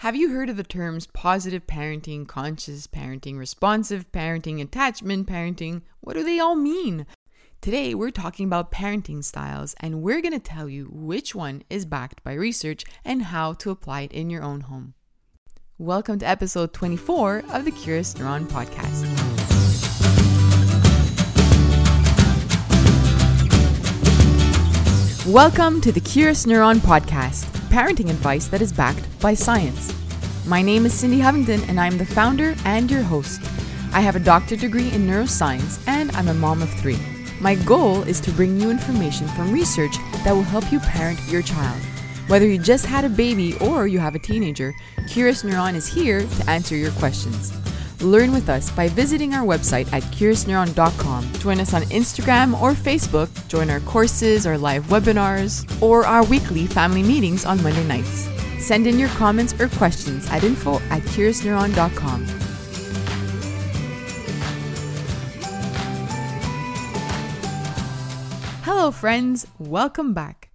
Have you heard of the terms positive parenting, conscious parenting, responsive parenting, attachment parenting? What do they all mean? Today, we're talking about parenting styles, and we're going to tell you which one is backed by research and how to apply it in your own home. Welcome to episode 24 of the Curious Neuron podcast. Welcome to the Curious Neuron podcast, parenting advice that is backed by science. My name is Cindy Hovington, and I'm the founder and your host. I have a doctorate degree in neuroscience, and I'm a mom of three. My goal is to bring you information from research that will help you parent your child. Whether you just had a baby or you have a teenager, Curious Neuron is here to answer your questions. Learn with us by visiting our website at curiousneuron.com. Join us on Instagram or Facebook. Join our courses, our live webinars, or our weekly family meetings on Monday nights. Send in your comments or questions at info at curiousneuron.com. Hello, friends. Welcome back.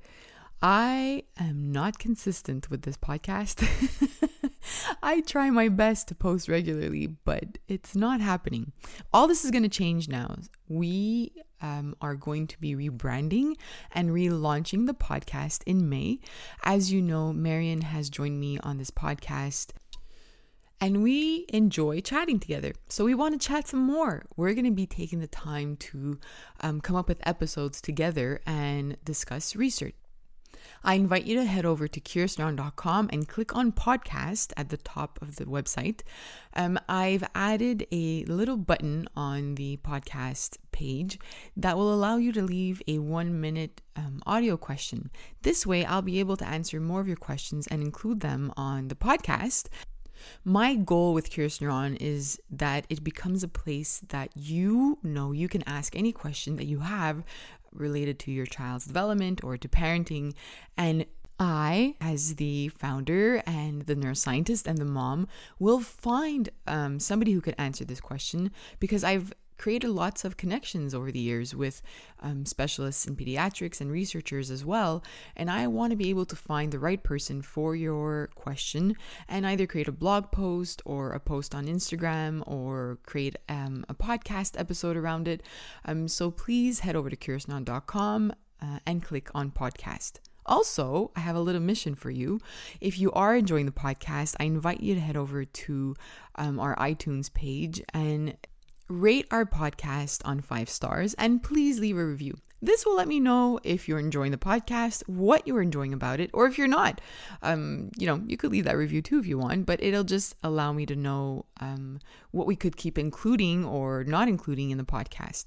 I am not consistent with this podcast. I try my best to post regularly, but it's not happening. All this is going to change now. We um, are going to be rebranding and relaunching the podcast in May. As you know, Marion has joined me on this podcast and we enjoy chatting together. So we want to chat some more. We're going to be taking the time to um, come up with episodes together and discuss research. I invite you to head over to curiousneuron.com and click on podcast at the top of the website. Um, I've added a little button on the podcast page that will allow you to leave a one minute um, audio question. This way, I'll be able to answer more of your questions and include them on the podcast. My goal with Curious Neuron is that it becomes a place that you know you can ask any question that you have related to your child's development or to parenting. And I, as the founder and the neuroscientist and the mom, will find um, somebody who could answer this question because I've created lots of connections over the years with um, specialists in pediatrics and researchers as well. And I want to be able to find the right person for your question and either create a blog post or a post on Instagram or create um, a podcast episode around it. Um, so please head over to curiousneuron.com uh, and click on podcast. Also, I have a little mission for you. If you are enjoying the podcast, I invite you to head over to um, our iTunes page and rate our podcast on five stars, and please leave a review. This will let me know if you're enjoying the podcast, what you're enjoying about it, or if you're not. Um, you know, you could leave that review too if you want, but it'll just allow me to know um, what we could keep including or not including in the podcast.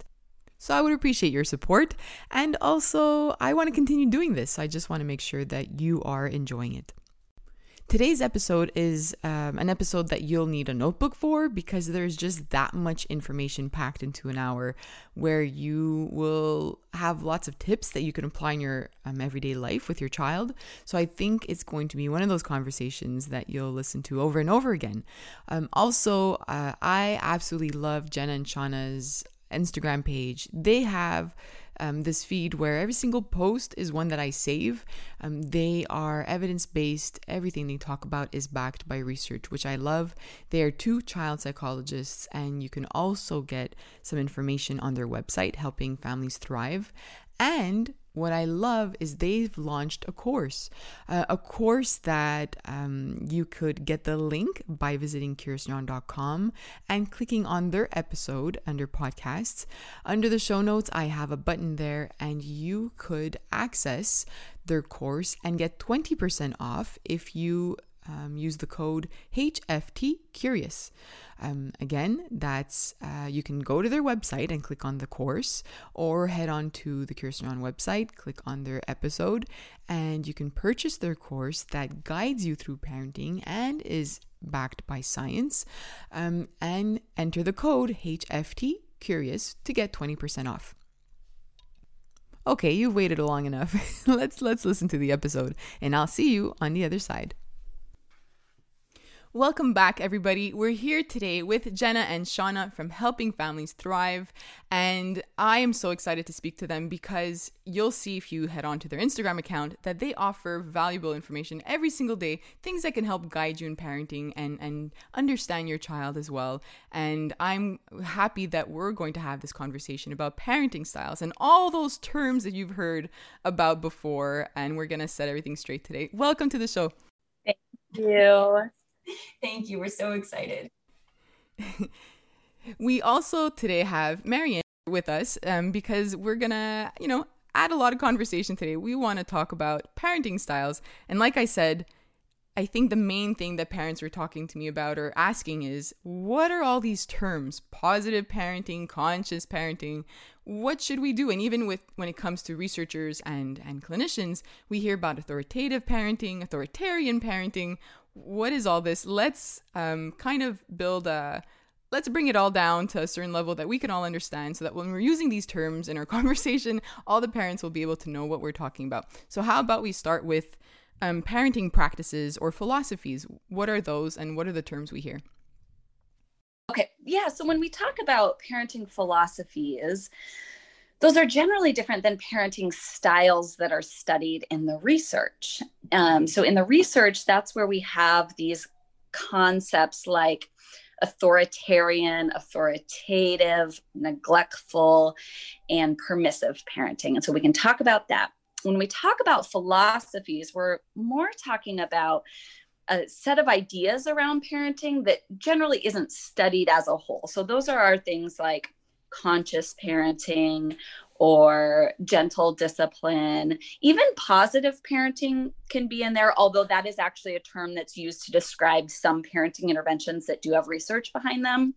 So I would appreciate your support. And also, I want to continue doing this. I just want to make sure that you are enjoying it. Today's episode is um, an episode that you'll need a notebook for because there's just that much information packed into an hour where you will have lots of tips that you can apply in your um, everyday life with your child. So I think it's going to be one of those conversations that you'll listen to over and over again. Um, also, uh, I absolutely love Jenna and Shauna's Instagram page. They have um, this feed where every single post is one that I save. Um, they are evidence based. Everything they talk about is backed by research, which I love. They are two child psychologists, and you can also get some information on their website, Helping Families Thrive. And what I love is they've launched a course, uh, a course that um, you could get the link by visiting curiousneuron.com and clicking on their episode under podcasts. Under the show notes, I have a button there, and you could access their course and get 20% off if you um, use the code HFT Curious. Um, again, that's uh, you can go to their website and click on the course, or head on to the Curious Neuron website, click on their episode, and you can purchase their course that guides you through parenting and is backed by science. Um, and enter the code HFT Curious to get 20% off. Okay, you've waited long enough. let's let's listen to the episode, and I'll see you on the other side. Welcome back, everybody. We're here today with Jenna and Shauna from Helping Families Thrive. And I am so excited to speak to them because you'll see if you head on to their Instagram account that they offer valuable information every single day, things that can help guide you in parenting and, and understand your child as well. And I'm happy that we're going to have this conversation about parenting styles and all those terms that you've heard about before. And we're going to set everything straight today. Welcome to the show. Thank you. Thank you. We're so excited. we also today have Marianne with us um, because we're going to, you know, add a lot of conversation today. We want to talk about parenting styles. And like I said, I think the main thing that parents were talking to me about or asking is what are all these terms? Positive parenting, conscious parenting. What should we do? And even with when it comes to researchers and and clinicians, we hear about authoritative parenting, authoritarian parenting what is all this? Let's um, kind of build a let's bring it all down to a certain level that we can all understand so that when we're using these terms in our conversation, all the parents will be able to know what we're talking about. So, how about we start with um, parenting practices or philosophies? What are those and what are the terms we hear? Okay, yeah. So, when we talk about parenting philosophies, those are generally different than parenting styles that are studied in the research. Um, so, in the research, that's where we have these concepts like authoritarian, authoritative, neglectful, and permissive parenting. And so, we can talk about that. When we talk about philosophies, we're more talking about a set of ideas around parenting that generally isn't studied as a whole. So, those are our things like conscious parenting or gentle discipline. Even positive parenting can be in there, although that is actually a term that's used to describe some parenting interventions that do have research behind them.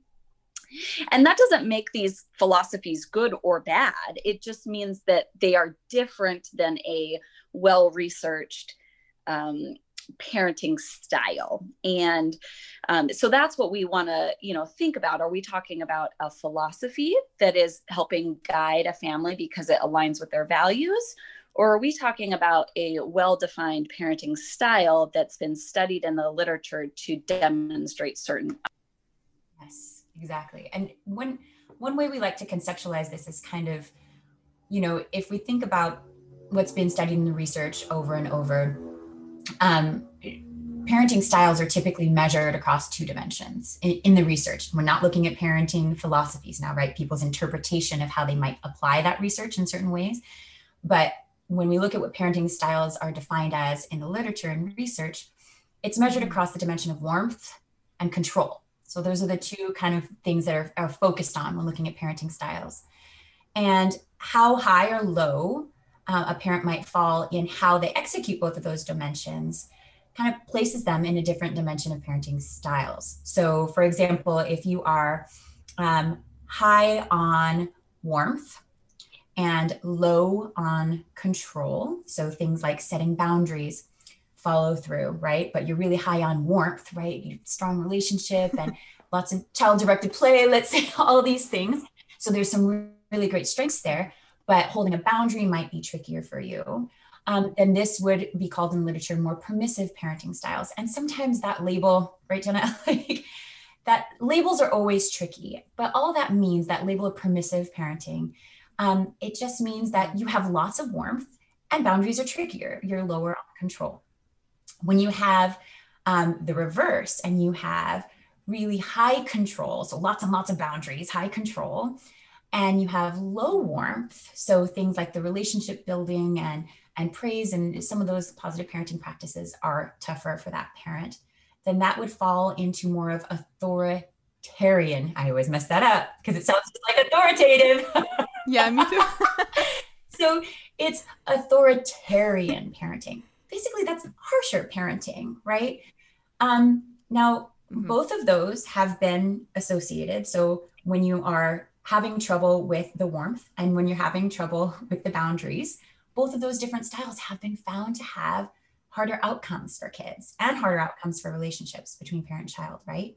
And that doesn't make these philosophies good or bad. It just means that they are different than a well researched um, parenting style. And um, so that's what we want to you know think about. Are we talking about a philosophy that is helping guide a family because it aligns with their values? Or are we talking about a well defined parenting style that's been studied in the literature to demonstrate certain yes exactly. And one one way we like to conceptualize this is kind of you know if we think about what's been studied in the research over and over um, parenting styles are typically measured across two dimensions in, in, the research. We're not looking at parenting philosophies now, right? People's interpretation of how they might apply that research in certain ways. But when we look at what parenting styles are defined as in the literature and research, it's measured across the dimension of warmth and control. So those are the two kind of things that are, are focused on when looking at parenting styles. And how high or low uh, a parent might fall in how they execute both of those dimensions kind of places them in a different dimension of parenting styles. So, for example, if you are um, high on warmth and low on control, so things like setting boundaries, follow through, right? But you're really high on warmth, right? You strong relationship and lots of child directed play, let's say all these things. So, there's some really great strengths there but holding a boundary might be trickier for you. Um, and this would be called in literature more permissive parenting styles. And sometimes that label, right, Jenna, like that labels are always tricky. But all that means that label of permissive parenting, um, it just means that you have lots of warmth and boundaries are trickier. You're lower on control. When you have um, the reverse and you have really high control, so lots and lots of boundaries, high control, and you have low warmth. So things like the relationship building and and praise and some of those positive parenting practices are tougher for that parent. Then that would fall into more of authoritarian i always mess that up because it sounds like authoritative. Yeah me too. So it's authoritarian parenting. Basically that's harsher parenting right? Um now mm-hmm. both of those have been associated. So when you are having trouble with the warmth and when you're having trouble with the boundaries, both of those different styles have been found to have harder outcomes for kids and harder outcomes for relationships between parent child, right?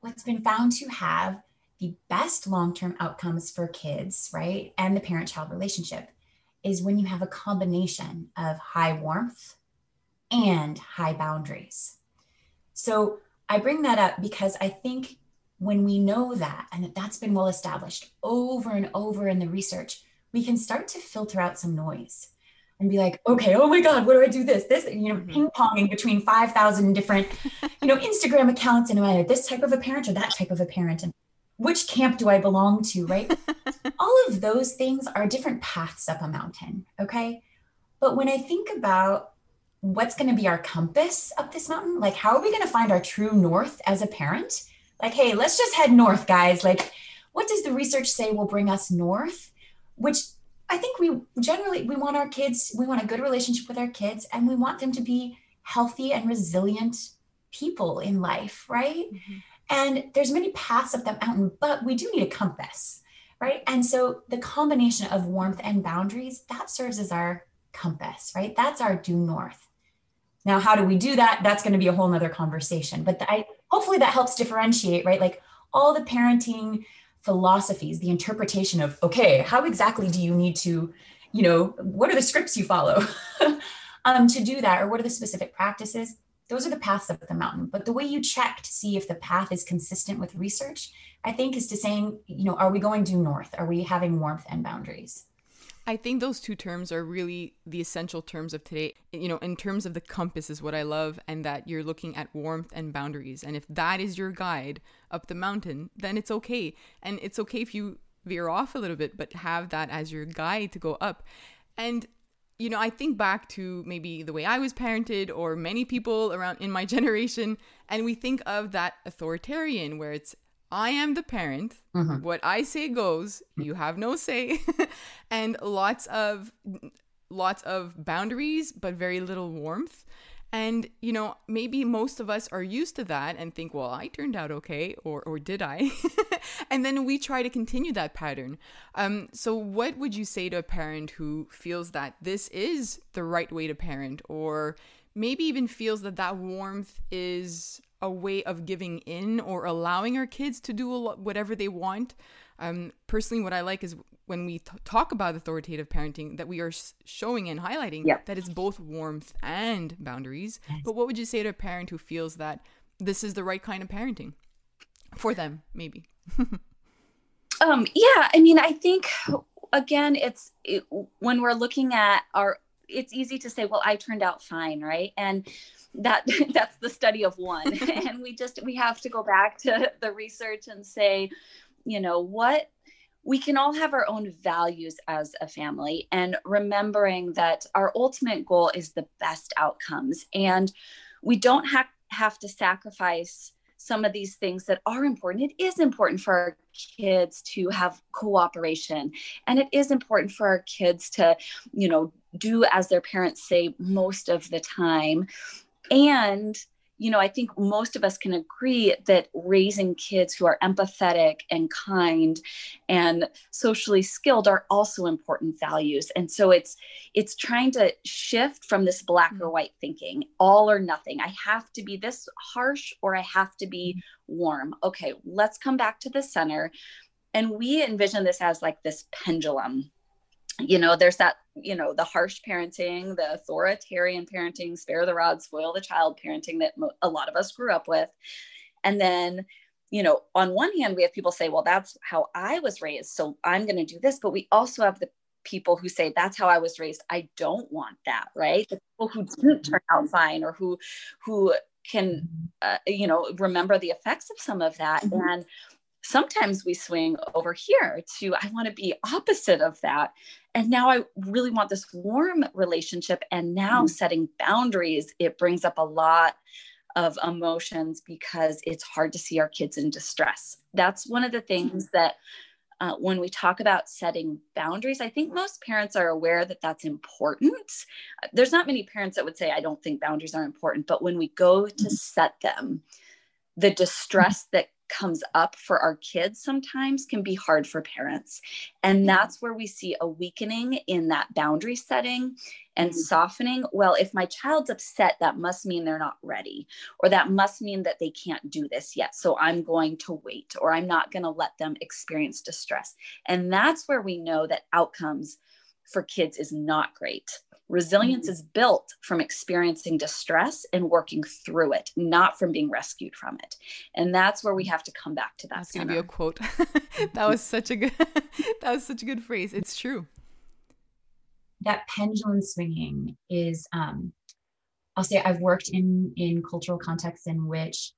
What's been found to have the best long term outcomes for kids, right, and the parent child relationship is when you have a combination of high warmth and high boundaries. So, I bring that up because I think when we know that and that that's been well established over and over in the research, we can start to filter out some noise and be like, okay, oh my God, what do I do this? This, you know, mm-hmm. ping ponging between 5,000 different, you know, Instagram accounts. And am I this type of a parent or that type of a parent? And which camp do I belong to? Right. All of those things are different paths up a mountain. Okay. But when I think about what's going to be our compass up this mountain, like how are we going to find our true north as a parent? Like, hey, let's just head north, guys. Like, what does the research say will bring us north? Which I think we generally we want our kids, we want a good relationship with our kids, and we want them to be healthy and resilient people in life, right? Mm-hmm. And there's many paths up that mountain, but we do need a compass, right? And so the combination of warmth and boundaries, that serves as our compass, right? That's our due north. Now, how do we do that? That's going to be a whole nother conversation. But I hopefully that helps differentiate, right? Like all the parenting philosophies, the interpretation of, okay, how exactly do you need to, you know, what are the scripts you follow um, to do that? Or what are the specific practices? Those are the paths up the mountain. But the way you check to see if the path is consistent with research, I think is to saying, you know, are we going due north? Are we having warmth and boundaries? I think those two terms are really the essential terms of today. You know, in terms of the compass is what I love, and that you're looking at warmth and boundaries. And if that is your guide up the mountain, then it's okay. And it's okay if you veer off a little bit, but have that as your guide to go up. And you know, I think back to maybe the way I was parented or many people around in my generation, and we think of that authoritarian where it's I am the parent. Mm-hmm. What I say goes. You have no say. and lots of lots of boundaries but very little warmth. And you know, maybe most of us are used to that and think, "Well, I turned out okay or or did I?" and then we try to continue that pattern. Um so what would you say to a parent who feels that this is the right way to parent or maybe even feels that that warmth is a way of giving in or allowing our kids to do whatever they want. Um, personally, what I like is when we t- talk about authoritative parenting that we are showing and highlighting yep. that it's both warmth and boundaries. But what would you say to a parent who feels that this is the right kind of parenting for them, maybe? um, yeah, I mean, I think again, it's it, when we're looking at our, it's easy to say, well, I turned out fine, right? And that that's the study of one and we just we have to go back to the research and say you know what we can all have our own values as a family and remembering that our ultimate goal is the best outcomes and we don't have have to sacrifice some of these things that are important. It is important for our kids to have cooperation and it is important for our kids to, you know, do as their parents say most of the time and you know, I think most of us can agree that raising kids who are empathetic and kind and socially skilled are also important values. And so it's it's trying to shift from this black or mm-hmm. white thinking, all or nothing. I have to be this harsh or I have to be mm-hmm. warm. Okay, let's come back to the center. And we envision this as like this pendulum you know there's that you know the harsh parenting the authoritarian parenting spare the rod spoil the child parenting that mo- a lot of us grew up with. And then you know on one hand we have people say well that's how i was raised so i'm going to do this but we also have the people who say that's how i was raised i don't want that right? The people who didn't turn out fine or who who can uh, you know remember the effects of some of that. Mm-hmm. and sometimes we swing over here to i want to be opposite of that and now i really want this warm relationship and now mm-hmm. setting boundaries it brings up a lot of emotions because it's hard to see our kids in distress that's one of the things mm-hmm. that uh, when we talk about setting boundaries, I think most parents are aware that that's important. There's not many parents that would say, I don't think boundaries are important, but when we go to mm-hmm. set them, the distress that comes up for our kids sometimes can be hard for parents. And mm-hmm. that's where we see a weakening in that boundary setting and mm-hmm. softening. Well, if my child's upset, that must mean they're not ready, or that must mean that they can't do this yet. So I'm going to wait, or I'm not going to let them experience distress. And that's where we know that outcomes for kids is not great Resilience mm-hmm. is built from experiencing distress and working through it, not from being rescued from it. And that's where we have to come back to that. That's going to be a quote. that was such a good that was such a good phrase. It's true. That pendulum swinging is um I'll say I've worked in in cultural contexts in which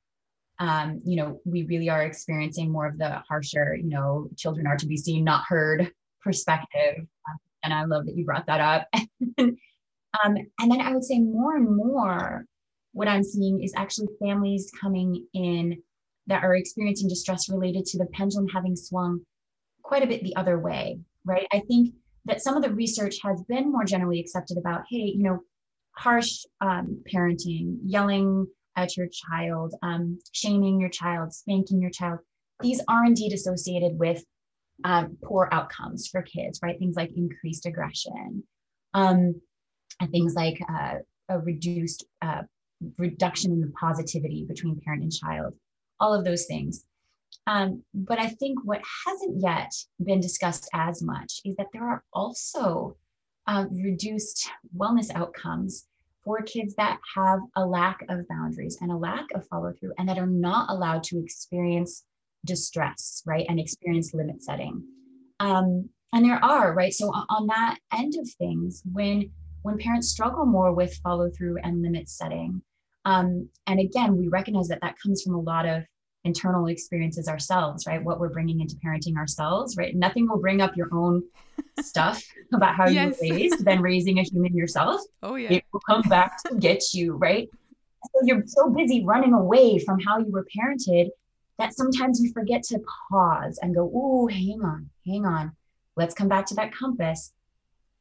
um, you know, we really are experiencing more of the harsher, you know, children are to be seen, not heard perspective. Um, and I love that you brought that up. um, and then I would say more and more, what I'm seeing is actually families coming in that are experiencing distress related to the pendulum having swung quite a bit the other way, right? I think that some of the research has been more generally accepted about, hey, you know, harsh um, parenting, yelling at your child, um, shaming your child, spanking your child. These are indeed associated with um, poor outcomes for kids, right? Things like increased aggression, um, and things like uh, a reduced uh, reduction in the positivity between parent and child, all of those things. Um, but I think what hasn't yet been discussed as much is that there are also uh, reduced wellness outcomes for kids that have a lack of boundaries and a lack of follow through and that are not allowed to experience distress, right? And experience limit setting. Um, and there are, right? So on that end of things, when when parents struggle more with follow through and limit setting, um, and again, we recognize that that comes from a lot of internal experiences ourselves, right? What we're bringing into parenting ourselves, right? Nothing will bring up your own stuff about how yes. you were raised than raising a human yourself. Oh, yeah. It will come back to get you, right? So you're so busy running away from how you were parented that sometimes we forget to pause and go, oh, hang on, hang on. Let's come back to that compass.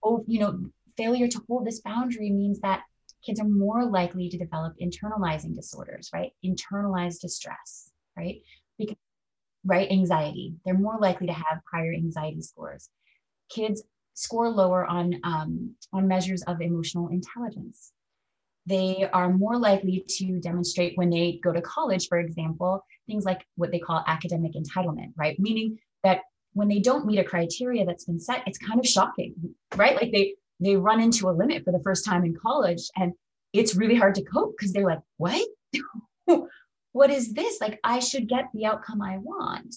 Oh, you know, failure to hold this boundary means that kids are more likely to develop internalizing disorders, right? Internalized distress right? Because, right, anxiety. They're more likely to have higher anxiety scores. Kids score lower on um, on measures of emotional intelligence. They are more likely to demonstrate when they go to college, for example, things like what they call academic entitlement, right? Meaning that when they don't meet a criteria that's been set, it's kind of shocking, right? Like they they run into a limit for the first time in college and it's really hard to cope because they're like, what? what is this like i should get the outcome i want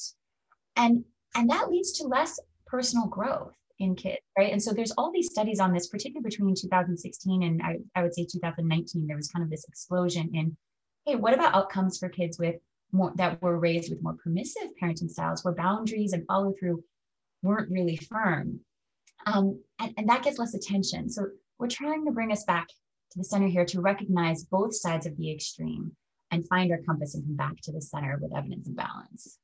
and and that leads to less personal growth in kids right? And so there's all these studies on this particularly between 2016 and I, I would say 2019 there was kind of this explosion in hey what about outcomes for kids with more that were raised with more permissive parenting styles where boundaries and follow through weren't really firm? Um, and, and that gets less attention. So we're trying to bring us back to the center here to recognize both sides of the extreme and find our compass and come back to the center with evidence and balance.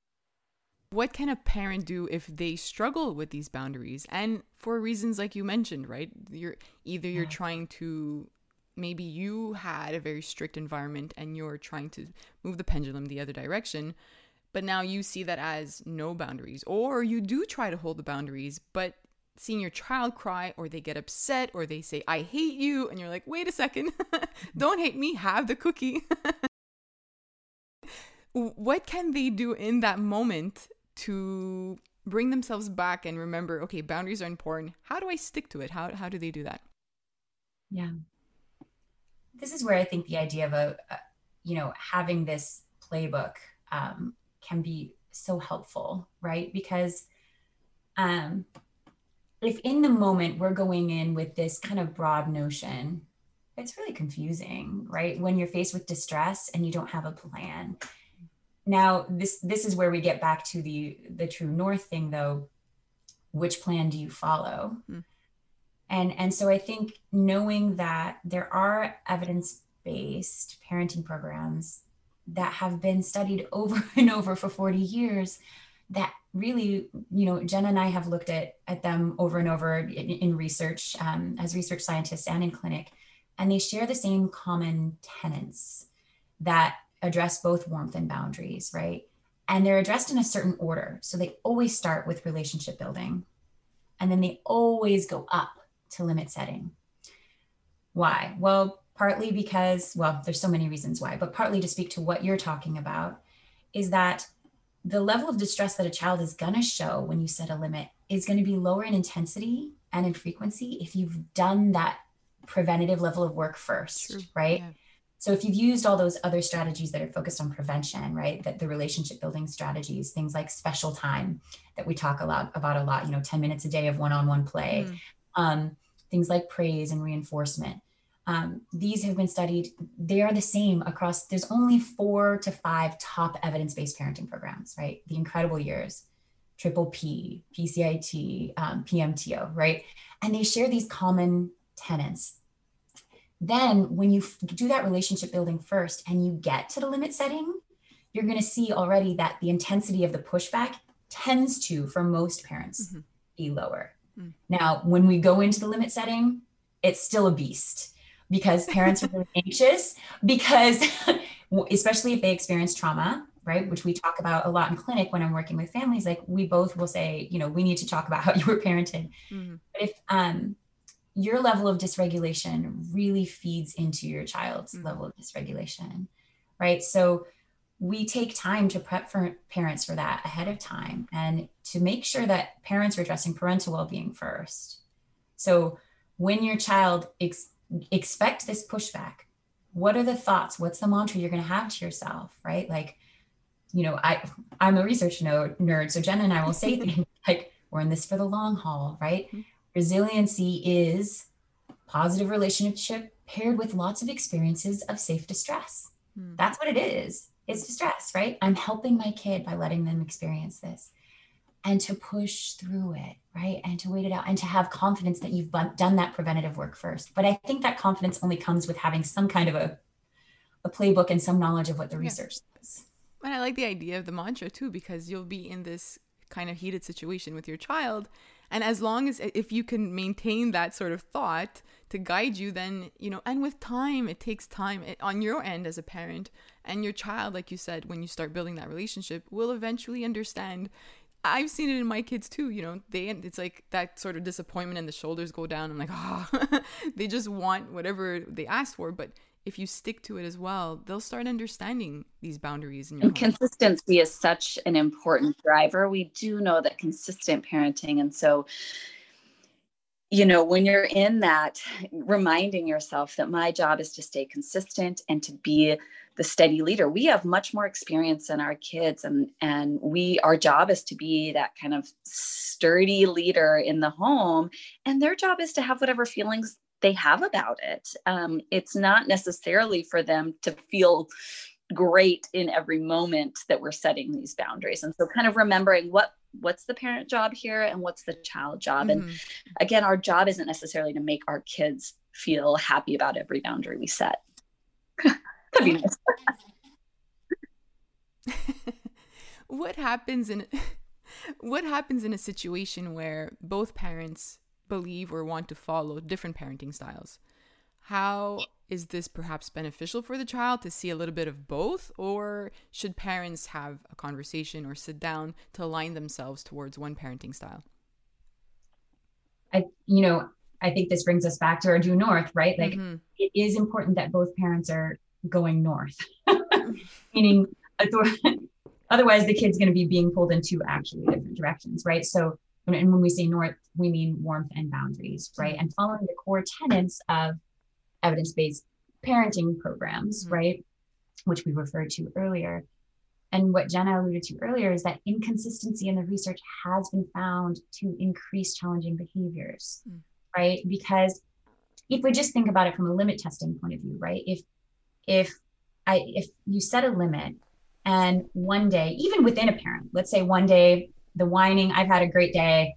What can a parent do if they struggle with these boundaries? And for reasons like you mentioned, right? You're either you're yeah. trying to maybe you had a very strict environment and you're trying to move the pendulum the other direction, but now you see that as no boundaries. Or you do try to hold the boundaries, but seeing your child cry or they get upset or they say i hate you and you're like wait a second. Don't hate me. Have the cookie. What can they do in that moment to bring themselves back and remember okay boundaries are important. How do i stick to it? How, how do they do that? Yeah. This is where i think the idea of a, a you know having this playbook um, can be so helpful right? Because um, if in the moment we're going in with this kind of broad notion it's really confusing right? When you're faced with distress and you don't have a plan now this this is where we get back to the the true north thing though which plan do you follow mm. and and so i think knowing that there are evidence-based parenting programs that have been studied over and over for 40 years that really you know jenna and i have looked at at them over and over in, in research um, as research scientists and in clinic and they share the same common tenets that address both warmth and boundaries, right? And they're addressed in a certain order. So they always start with relationship building and then they always go up to limit setting. Why? Well, partly because, well, there's so many reasons why, but partly to speak to what you're talking about is that the level of distress that a child is going to show when you set a limit is going to be lower in intensity and in frequency if you've done that preventative level of work first, True. right? Yeah. So if you've used all those other strategies that are focused on prevention, right, that the relationship building strategies, things like special time that we talk a lot about a lot, you know, 10 minutes a day of one-on-one play, mm. um, things like praise and reinforcement. Um, these have been studied. They are the same across, there's only four to five top evidence-based parenting programs, right? The incredible years, triple P, PCIT, um, PMTO, right? And they share these common tenets then when you do that relationship building first and you get to the limit setting you're going to see already that the intensity of the pushback tends to for most parents mm-hmm. be lower mm. now when we go into the limit setting it's still a beast because parents are really anxious because especially if they experience trauma right which we talk about a lot in clinic when i'm working with families like we both will say you know we need to talk about how you were parented mm-hmm. but if um your level of dysregulation really feeds into your child's mm-hmm. level of dysregulation, right? So we take time to prep for parents for that ahead of time and to make sure that parents are addressing parental well-being first. So when your child ex- expect this pushback, what are the thoughts? What's the mantra you're going to have to yourself, right? Like, you know, I I'm a research nerd, so Jenna and I will say things like, "We're in this for the long haul," right? Resiliency is positive relationship paired with lots of experiences of safe distress. Hmm. That's what it is. It's distress, right? I'm helping my kid by letting them experience this and to push through it, right? And to wait it out and to have confidence that you've done that preventative work first. But I think that confidence only comes with having some kind of a, a playbook and some knowledge of what the yeah. research says. And I like the idea of the mantra too, because you'll be in this kind of heated situation with your child and as long as if you can maintain that sort of thought to guide you then you know and with time it takes time it, on your end as a parent and your child like you said when you start building that relationship will eventually understand I've seen it in my kids too. You know, they it's like that sort of disappointment and the shoulders go down. I'm like, oh, they just want whatever they asked for. But if you stick to it as well, they'll start understanding these boundaries. and consistency is such an important driver. We do know that consistent parenting, and so you know, when you're in that, reminding yourself that my job is to stay consistent and to be the steady leader. We have much more experience than our kids, and and we our job is to be that kind of sturdy leader in the home, and their job is to have whatever feelings they have about it. Um, it's not necessarily for them to feel great in every moment that we're setting these boundaries. And so kind of remembering what what's the parent job here and what's the child job. Mm-hmm. And again, our job isn't necessarily to make our kids feel happy about every boundary we set. That'd be nice. what happens in what happens in a situation where both parents believe or want to follow different parenting styles. How is this perhaps beneficial for the child to see a little bit of both, or should parents have a conversation or sit down to align themselves towards one parenting style? I, you know, I think this brings us back to our due north, right? Like mm-hmm. it is important that both parents are going north, meaning otherwise the kid's going to be being pulled in two actually different directions, right? So and when we say north, we mean warmth and boundaries, right? And following the core tenets of evidence based parenting programs, mm-hmm. right? Which we referred to earlier. And what Jenna alluded to earlier is that inconsistency in the research has been found to increase challenging behaviors, mm. right? Because if we just think about it from a limit testing point of view, right? If if I if you set a limit and one day, even within a parent, let's say one day the whining, I've had a great day.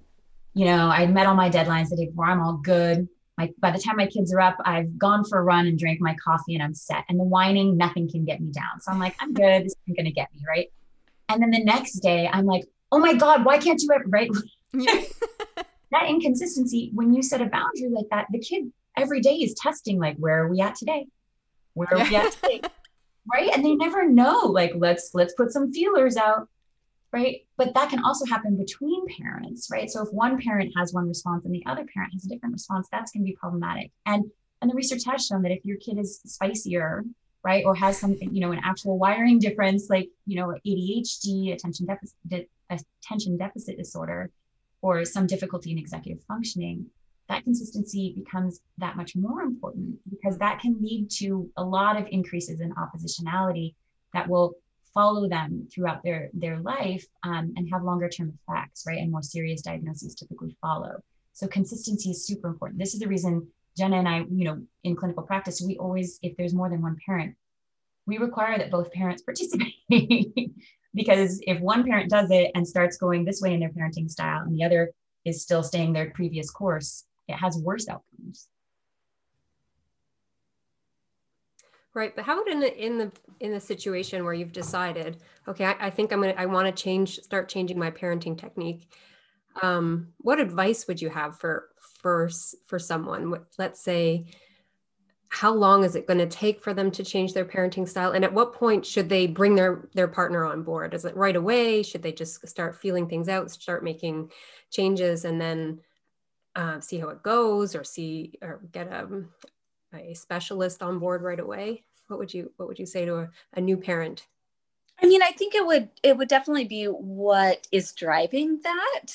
You know, I met all my deadlines the day before. I'm all good. My, by the time my kids are up, I've gone for a run and drank my coffee and I'm set. And the whining, nothing can get me down. So I'm like, I'm good. This isn't going to get me. Right. And then the next day, I'm like, oh my God, why can't you ever? Right. Yeah. that inconsistency, when you set a boundary like that, the kid every day is testing, like, where are we at today? Where are we at today? right. And they never know, like, let's, let's put some feelers out right? But that can also happen between parents, right? So if one parent has one response and the other parent has a different response, that's going to be problematic. And and the research has shown that if your kid is spicier, right, or has something, you know, an actual wiring difference like, you know, ADHD, attention deficit attention deficit disorder, or some difficulty in executive functioning, that consistency becomes that much more important because that can lead to a lot of increases in oppositionality that will follow them throughout their their life um, and have longer term effects right? And more serious diagnoses typically follow. So consistency is super important. This is the reason jenna and i you know in clinical practice we always if there's more than one parent we require that both parents participate. Because if one parent does it and starts going this way in their parenting style and the other is still staying their previous course it has worse outcomes right but how about in the in the in the situation where you've decided okay i, I think i'm gonna i want to change start changing my parenting technique um, what advice would you have for for for someone? Let's say how long is it going to take for them to change their parenting style? And at what point should they bring their their partner on board? Is it right away? Should they just start feeling things out start making changes and then uh, see how it goes or see or get a, a specialist on board right away what would you what would you say to a, a new parent? I mean i think it would it would definitely be what is driving that.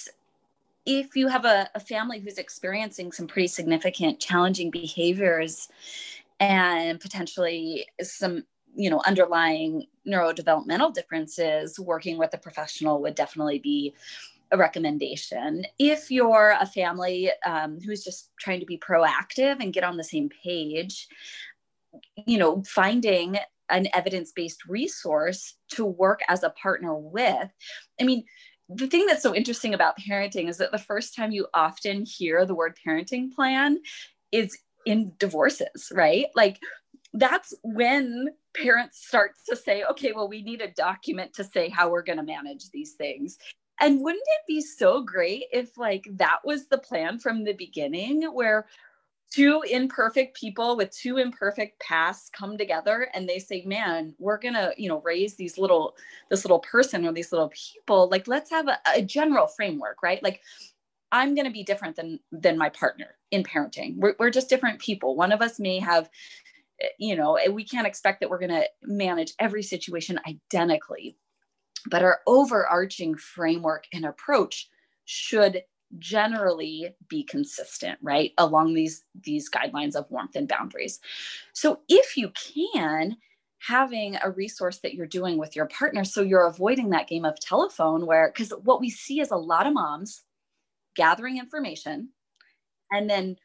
If you have a, a family who's experiencing some pretty significant challenging behaviors and potentially some you know underlying neurodevelopmental differences working with a professional would definitely be a recommendation. If you're a family um, who's just trying to be proactive and get on the same page you know finding an evidence-based resource to work as a partner with i mean the thing that's so interesting about parenting is that the first time you often hear the word parenting plan is in divorces, right? Like that's when parents start to say, okay, well, we need a document to say how we're going to manage these things. And wouldn't it be so great if, like, that was the plan from the beginning, where two imperfect people with two imperfect pasts come together and they say man we're gonna you know raise these little this little person or these little people. Like let's have a, a general framework right? Like i'm gonna be different than than my partner in parenting. We're, we're just different people. One of us may have eh, you know eh, we can't expect that we're gonna manage every situation identically but our overarching framework and approach should generally be consistent right along these these guidelines of warmth and boundaries. So if you can having a resource that you're doing with your partner so you're avoiding that game of telephone where because what we see is a lot of moms gathering information and then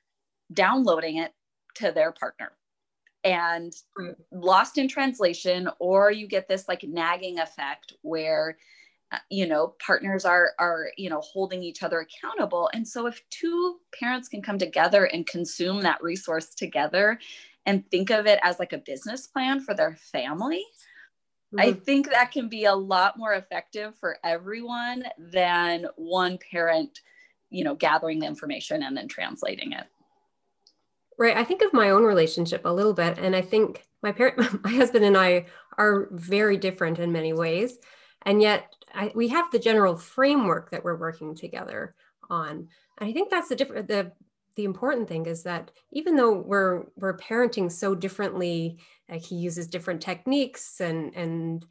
downloading it to their partner and lost in translation or you get this like nagging effect where you know partners are are you know holding each other accountable. And so if two parents can come together and consume that resource together and think of it as like a business plan for their family mm-hmm. i think that can be a lot more effective for everyone than one parent you know gathering the information and then translating it. Right. I think of my own relationship a little bit and i think my parent my husband and i are very different in many ways. And yet I, we have the general framework that we're working together on. And I think that's the different the the important thing is that even though we're we're parenting so differently, like he uses different techniques and and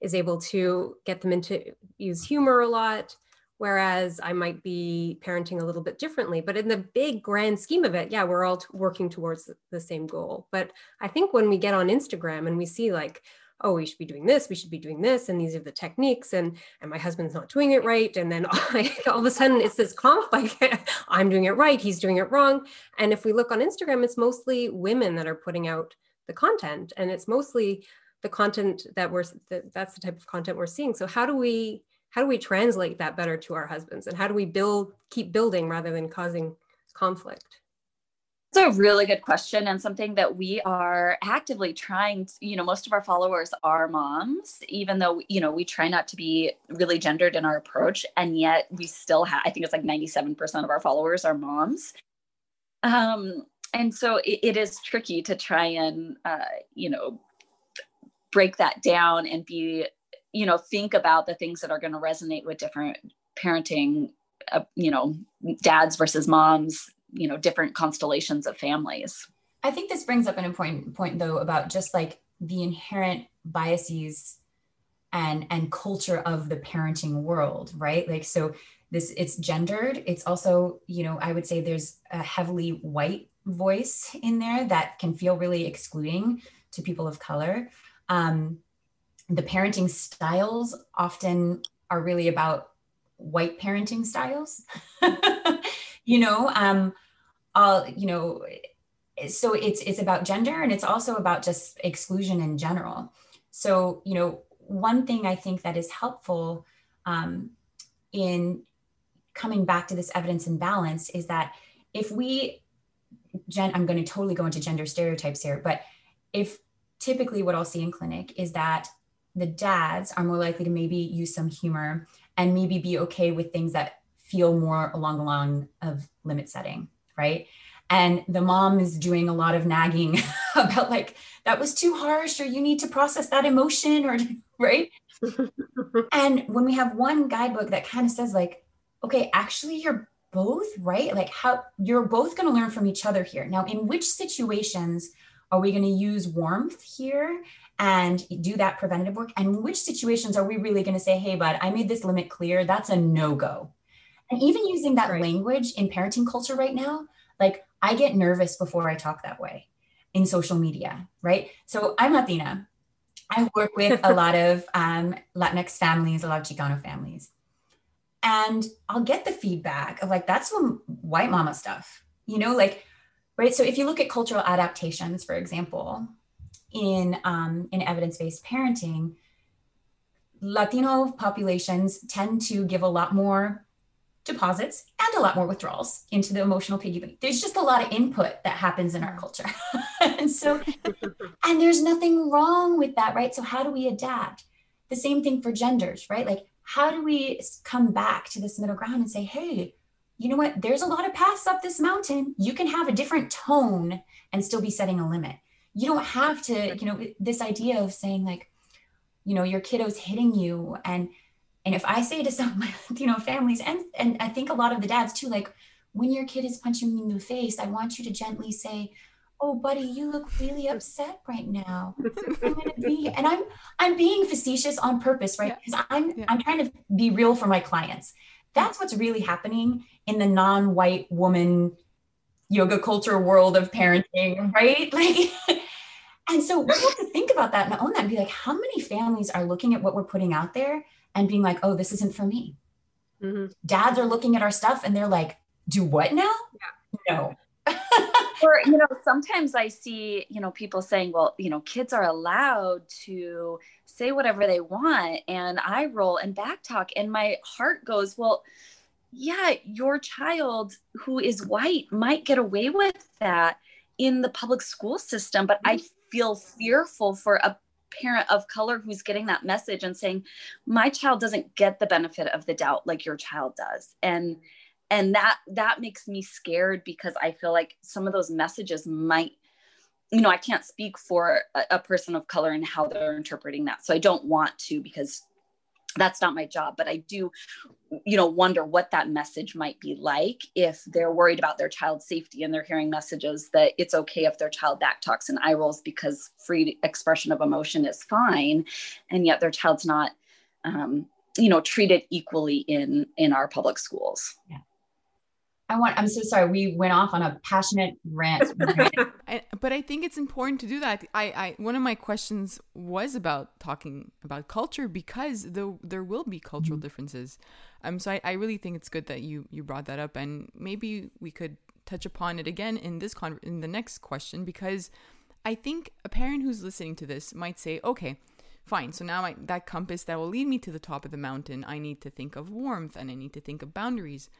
is able to get them into use humor a lot whereas I might be parenting a little bit differently. But in the big grand scheme of it, yeah, we're all t- working towards the same goal. But I think when we get on Instagram and we see like, oh we should be doing this we should be doing this and these are the techniques and and my husband's not doing it right and then I, all of a sudden it's this conflict i'm doing it right he's doing it wrong. And if we look on instagram it's mostly women that are putting out the content and it's mostly the content that we're that, that's the type of content we're seeing. So how do we how do we translate that better to our husbands and how do we build keep building rather than causing conflict it's a really good question and something that we are actively trying to, you know, most of our followers are moms, even though, you know, we try not to be really gendered in our approach. And yet we still have, I think it's like 97% of our followers are moms. Um, and so it, it is tricky to try and, uh, you know, break that down and be, you know, think about the things that are going to resonate with different parenting, uh, you know, dads versus moms you know different constellations of families. I think this brings up an important point though about just like the inherent biases and and culture of the parenting world right? Like so this it's gendered. It's also you know i would say there's a heavily white voice in there that can feel really excluding to people of color. Um, the parenting styles often are really about white parenting styles you know um all you know so it's it's about gender and it's also about just exclusion in general. So you know one thing i think that is helpful um, in coming back to this evidence and balance is that if we gen i'm going to totally go into gender stereotypes here but if typically what i'll see in clinic is that the dads are more likely to maybe use some humor and maybe be okay with things that feel more along the line of limit setting right? And the mom is doing a lot of nagging about like that was too harsh or you need to process that emotion or right? And when we have one guidebook that kind of says like okay actually you're both right. Like how you're both going to learn from each other here. Now in which situations are we going to use warmth here and do that preventative work? And which situations are we really going to say hey bud i made this limit clear. That's a no-go and even using that right. language in parenting culture right now like I get nervous before I talk that way in social media, right? So I'm Latina. I work with a lot of um, Latinx families, a lot of Chicano families. And I'll get the feedback of like, that's some white mama stuff, you know, like, right? So if you look at cultural adaptations, for example, in, um, in evidence-based parenting, Latino populations tend to give a lot more deposits and a lot more withdrawals into the emotional piggy bank. There's just a lot of input that happens in our culture. and so, and there's nothing wrong with that, right? So, how do we adapt? The same thing for genders, right? Like, how do we come back to this middle ground and say, hey, you know what? There's a lot of paths up this mountain. You can have a different tone and still be setting a limit. You don't have to, you know, this idea of saying, like, you know, your kiddo's hitting you and and if I say to some, you know, families, and and I think a lot of the dads too, like when your kid is punching me in the face, I want you to gently say, "Oh, buddy, you look really upset right now." I'm gonna be, and I'm I'm being facetious on purpose, right? Because yeah. I'm yeah. I'm trying to be real for my clients. That's what's really happening in the non-white woman yoga culture world of parenting, right? Like. And so we have to think about that and own that and be like, how many families are looking at what we're putting out there and being like, oh, this isn't for me. Mm-hmm. Dads are looking at our stuff and they're like, do what now? Yeah. No. or you know sometimes i see you know people saying well you know kids are allowed to say whatever they want and eye roll and back talk and my heart goes well yeah your child who is white might get away with that in the public school system but i feel fearful for a parent of color who's getting that message and saying my child doesn't get the benefit of the doubt like your child does. And and that that makes me scared because i feel like some of those messages might you know i can't speak for a, a person of color and how they're interpreting that. So i don't want to because that's not my job but i do you know wonder what that message might be like if they're worried about their child's safety and they're hearing messages that it's okay if their child back talks and eye rolls because free expression of emotion is fine and yet their child's not um, you know treated equally in in our public schools yeah I want, I'm so sorry. We went off on a passionate rant. I, think it's important to do that. I, I, one of my questions was about talking about culture because the, there will be cultural mm-hmm. differences. Um, so I, I really think it's good that you, you brought that up and maybe we could touch upon it again in this con- in the next question because I think a parent who's listening to this might say, okay, fine. So now I, that compass that will lead me to the top of the mountain, I need to think of warmth and I need to think of boundaries.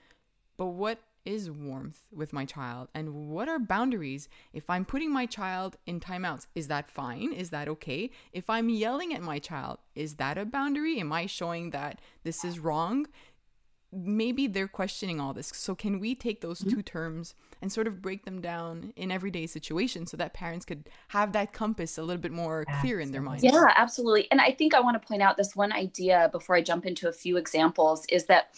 But what is warmth with my child? And what are boundaries? If i'm putting my child in timeouts is that fine? Is that okay? If i'm yelling at my child is that a boundary? Am i showing that this is wrong? Maybe they're questioning all this. So can we take those mm-hmm. two terms and sort of break them down in everyday situations so that parents could have that compass a little bit more clear in their minds? Yeah absolutely. And i think i want to point out this one idea before i jump into a few examples is that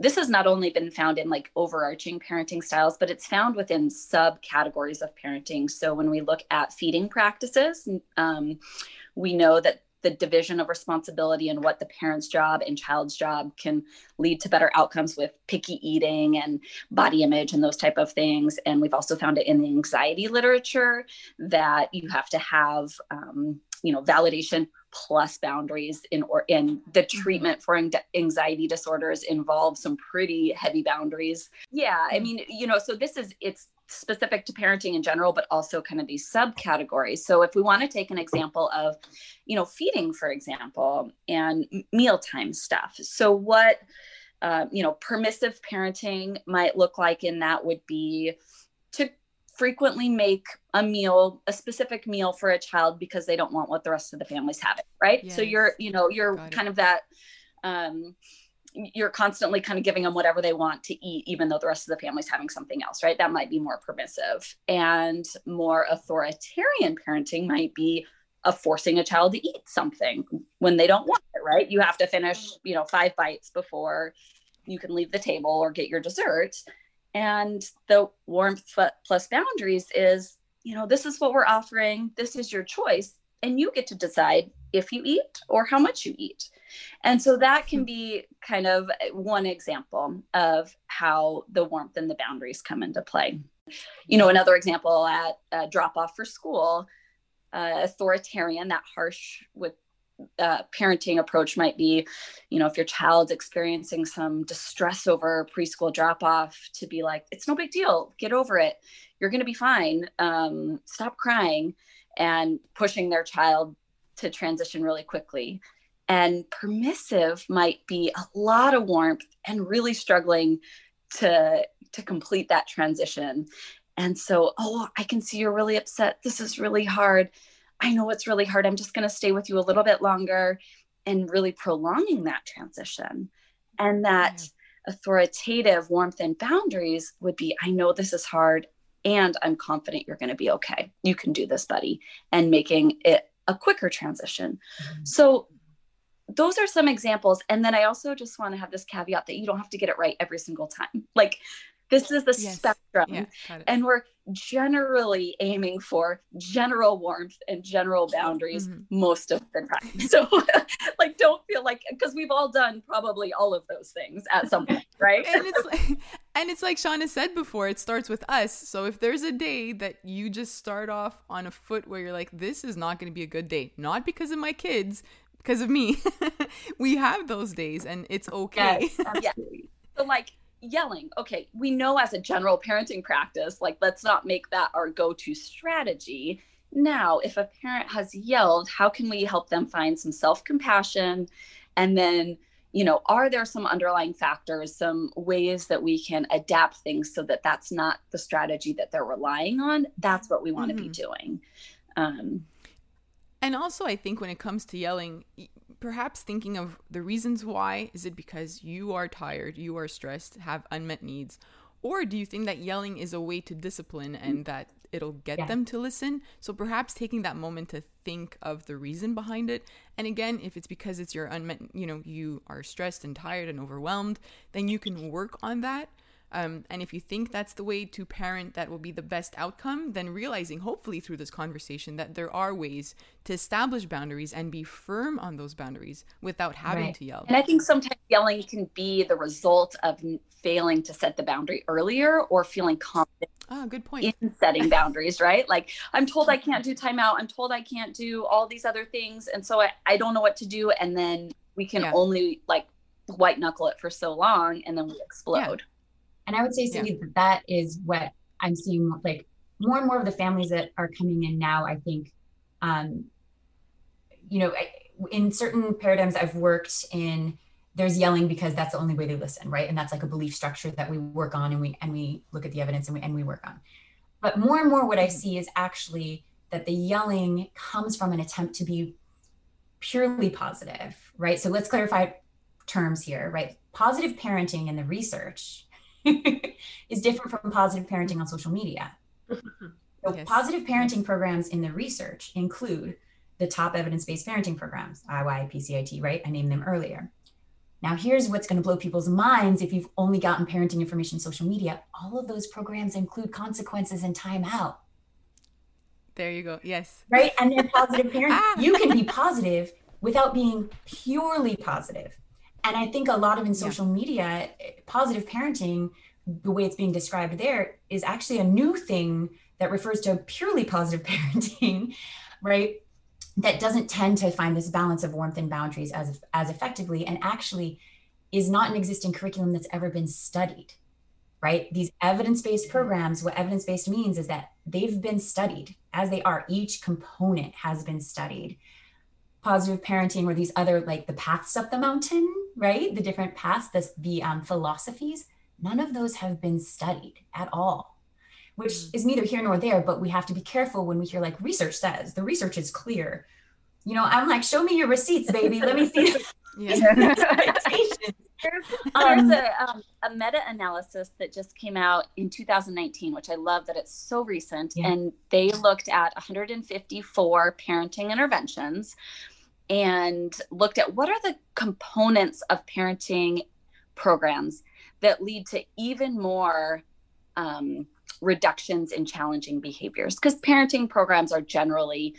this has not only been found in like overarching parenting styles, but it's found within subcategories of parenting. So when we look at feeding practices, um, we know that the division of responsibility and what the parent's job and child's job can lead to better outcomes with picky eating and body image and those type of things and we've also found it in the anxiety literature that you have to have um, you know validation plus boundaries in or in the mm-hmm. treatment for anxiety disorders involves some pretty heavy boundaries yeah i mm-hmm. mean you know so this is it's specific to parenting in general but also kind of these subcategories so if we want to take an example of you know feeding for example and mealtime stuff so what uh, you know permissive parenting might look like in that would be to frequently make a meal a specific meal for a child because they don't want what the rest of the family's having right? Yes. so you're you know you're Got kind it. of that um you're constantly kind of giving them whatever they want to eat even though the rest of the family's having something else right? That might be more permissive. And more authoritarian parenting might be of forcing a child to eat something when they don't want it right? You have to finish you know five bites before you can leave the table or get your dessert and the warmth plus boundaries is, you know, this is what we're offering. This is your choice. And you get to decide if you eat or how much you eat. And so that can be kind of one example of how the warmth and the boundaries come into play. You know, another example at drop off for school, uh, authoritarian, that harsh with uh, parenting approach might be, you know, if your child's experiencing some distress over preschool drop off, to be like, it's no big deal, get over it, you're going to be fine, um, stop crying, and pushing their child to transition really quickly. And permissive might be a lot of warmth and really struggling to to complete that transition. And so, oh, I can see you're really upset. This is really hard I know it's really hard. I'm just going to stay with you a little bit longer and really prolonging that transition. And that authoritative warmth and boundaries would be I know this is hard and I'm confident you're going to be okay. You can do this, buddy, and making it a quicker transition. Mm-hmm. So, those are some examples. And then I also just want to have this caveat that you don't have to get it right every single time. Like, this is the yes. spectrum. Yeah, and we're generally aiming for general warmth and general boundaries mm-hmm. most of the time. So, like, don't feel like because we've all done probably all of those things at some point, right? and it's like, and it's like Shauna said before, it starts with us. So if there's a day that you just start off on a foot where you're like, this is not going to be a good day, not because of my kids, because of me, we have those days, and it's okay. Yes, yeah. So like yelling. Okay we know as a general parenting practice like let's not make that our go-to strategy. Now if a parent has yelled how can we help them find some self-compassion? And then you know are there some underlying factors some ways that we can adapt things so that that's not the strategy that they're relying on? That's what we want to mm-hmm. be doing. Um, and also i think when it comes to yelling perhaps thinking of the reasons why. Is it because you are tired, you are stressed, have unmet needs? Or do you think that yelling is a way to discipline and mm. that it'll get yeah. them to listen? So perhaps taking that moment to think of the reason behind it. And again, if it's because it's your unmet, you know, you are stressed and tired and overwhelmed, then you can work on that. Um, and if you think that's the way to parent that will be the best outcome, then realizing, hopefully, through this conversation, that there are ways to establish boundaries and be firm on those boundaries without having right. to yell. And I think sometimes yelling can be the result of failing to set the boundary earlier or feeling confident. Ah, good point. In setting boundaries, right? Like I'm told I can't do timeout. I'm told I can't do all these other things. And so I, I don't know what to do. And then we can yeah. only like white knuckle it for so long and then we explode. Yeah. And I would say, Cindy, yeah. that that is what I'm seeing like more and more of the families that are coming in now. I think, um, you know, in certain paradigms I've worked in, there's yelling because that's the only way they listen, right? And that's like a belief structure that we work on and we and we look at the evidence and we and we work on. But more and more, what I mm-hmm. see is actually that the yelling comes from an attempt to be purely positive, right? So let's clarify terms here, right? Positive parenting in the research is different from positive parenting on social media. So, yes. positive parenting programs in the research include the top evidence based parenting programs, IY, PCIT, right? I named them earlier. Now, here's what's going to blow people's minds if you've only gotten parenting information social media. All of those programs include consequences and timeout. There you go. Yes. Right. And they're positive parenting. ah. You can be positive without being purely positive. And I think a lot of in social yeah. media, positive parenting, the way it's being described there, is actually a new thing that refers to purely positive parenting, right? That doesn't tend to find this balance of warmth and boundaries as as effectively, and actually is not an existing curriculum that's ever been studied right? These evidence based programs, what evidence based means is that they've been studied as they are. Each component has been studied. Positive parenting, or these other like the paths up the mountain, right? The different paths, the, the um, philosophies, none of those have been studied at all, which mm. is neither here nor there. But we have to be careful when we hear like research says the research is clear. You know, I'm like, show me your receipts, baby. Let me see. yeah. There's, um, a, um, a meta analysis that just came out in 2019, which I love that it's so recent. Yeah. And they looked at 154 parenting interventions and looked at what are the components of parenting programs that lead to even more um, reductions in challenging behaviors. Because parenting programs are generally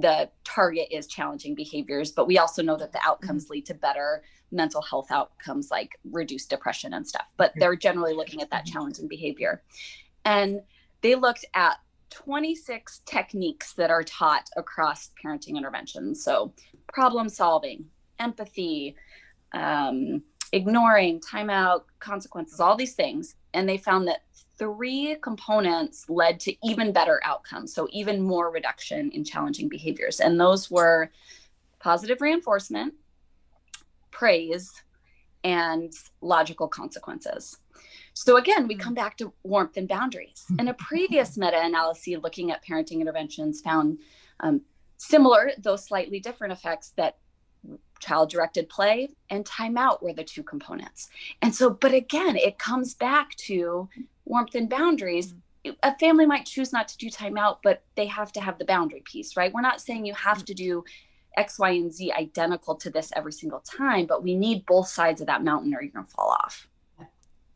the target is challenging behaviors, but we also know that the outcomes mm-hmm. lead to better mental health outcomes like reduced depression and stuff. But they're generally looking at that mm-hmm. challenging behavior. And they looked at 26 techniques that are taught across parenting interventions. So, problem solving, empathy, um, ignoring, timeout, consequences, all these things. And they found that three components led to even better outcomes. So, even more reduction in challenging behaviors. And those were positive reinforcement, praise, and logical consequences. So again, we mm. come back to warmth and boundaries. Mm. And a previous meta-analysis looking at parenting interventions found um, similar, though slightly different effects that child-directed play and timeout were the two components. And so, but again, it comes back to warmth and boundaries. Mm. A family might choose not to do timeout, but they have to have the boundary piece, right? We're not saying you have to do X, Y, and Z identical to this every single time, but we need both sides of that mountain or you're going to fall off.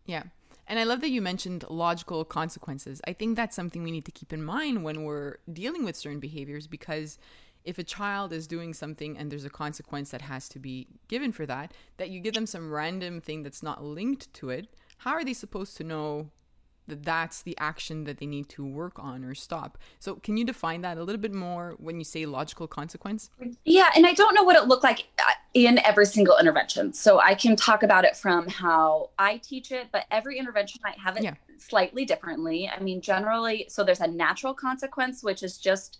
Yeah. And I love that you mentioned logical consequences. I think that's something we need to keep in mind when we're dealing with certain behaviors because if a child is doing something and there's a consequence that has to be given for that, that you give them some random thing that's not linked to it, how are they supposed to know that that's the action that they need to work on or stop. So, can you define that a little bit more when you say logical consequence? Yeah, and I don't know what it looked like uh, in every single intervention. So, I can talk about it from how I teach it, but every intervention might have it yeah. slightly differently. I mean, generally, so there's a natural consequence, which is just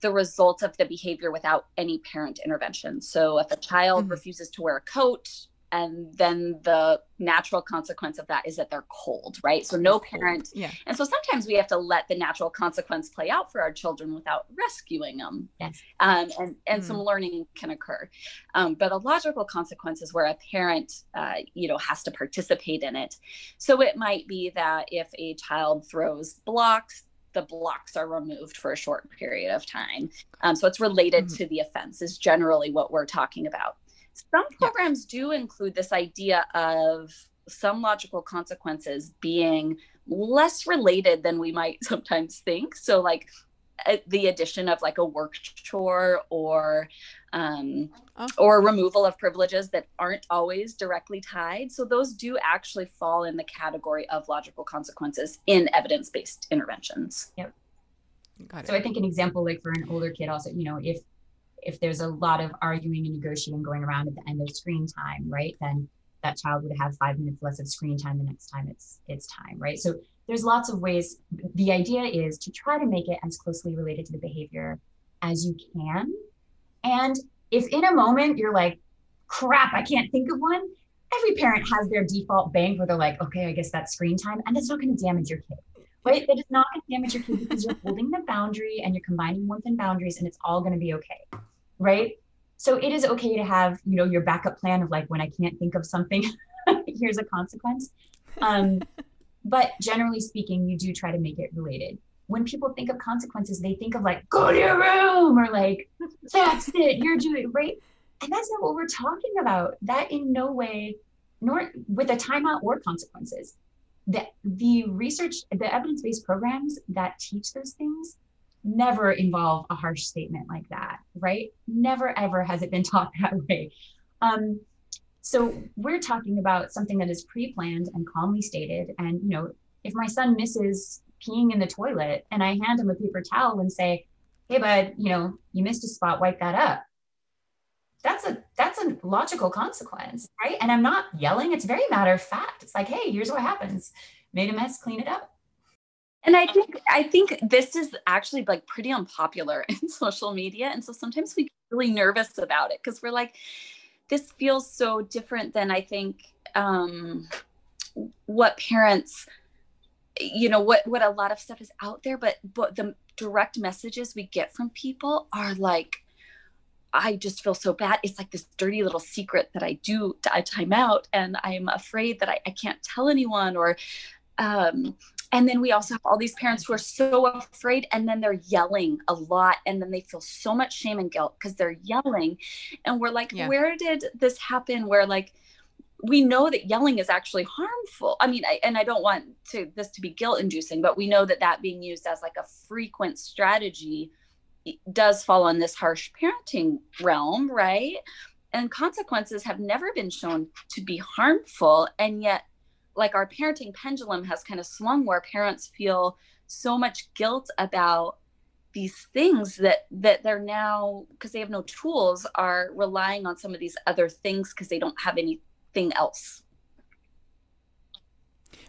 the result of the behavior without any parent intervention. So, if a child mm-hmm. refuses to wear a coat, and then the natural consequence of that is that they're cold right so no parent yeah and so sometimes we have to let the natural consequence play out for our children without rescuing them yes um, and and mm. some learning can occur um, but a logical consequence is where a parent uh, you know has to participate in it so it might be that if a child throws blocks the blocks are removed for a short period of time. Um, so it's related mm-hmm. to the offense, is generally what we're talking about. Some programs yeah. do include this idea of some logical consequences being less related than we might sometimes think. So, like uh, the addition of like a work chore or um, oh. or removal of privileges that aren't always directly tied. So those do actually fall in the category of logical consequences in evidence-based interventions. Yep. Got So I think an example like for an older kid also, you know, if if there's a lot of arguing and negotiating going around at the end of screen time, right, then that child would have five minutes less of screen time the next time it's it's time, right? So there's lots of ways. The idea is to try to make it as closely related to the behavior as you can. And if in a moment you're like, crap, I can't think of one, every parent has their default bank where they're like, okay, I guess that's screen time. And that's not going to damage your kid, right? That is not going to damage your kid because you're holding the boundary and you're combining warmth and boundaries and it's all going to be okay right? So it is okay to have, you know, your backup plan of like when I can't think of something, here's a consequence. Um, but generally speaking, you do try to make it related. When people think of consequences, they think of like, go to your room or like, that's it, you're doing right. And that's not what we're talking about. That in no way, nor with a timeout or consequences. The, the research, the evidence based programs that teach those things never involve a harsh statement like that, right? Never ever has it been taught that way. Um, so we're talking about something that is pre-planned and calmly stated. And you know, if my son misses peeing in the toilet and I hand him a paper towel and say, "Hey, bud, you know, you missed a spot, wipe that up." That's a that's a logical consequence, right? And I'm not yelling. It's very matter of fact. It's like, hey, here's what happens. Made a mess, clean it up. And I think I think this is actually like pretty unpopular in social media. And so sometimes we get really nervous about it because we're like, this feels so different than I think um, what parents, you know, what what a lot of stuff is out there. But but the direct messages we get from people are like, I just feel so bad. It's like this dirty little secret that I do. I time out, and I'm afraid that I, I can't tell anyone, or um, and then we also have all these parents who are so afraid and then they're yelling a lot and then they feel so much shame and guilt because they're yelling. And we're like yeah. where did this happen where like we know that yelling is actually harmful? I mean I, and i don't want to this to be guilt inducing but we know that that being used as like a frequent strategy does fall on this harsh parenting realm right? And consequences have never been shown to be harmful and yet like our parenting pendulum has kind of swung where parents feel so much guilt about these things that that they're now because they have no tools are relying on some of these other things because they don't have anything else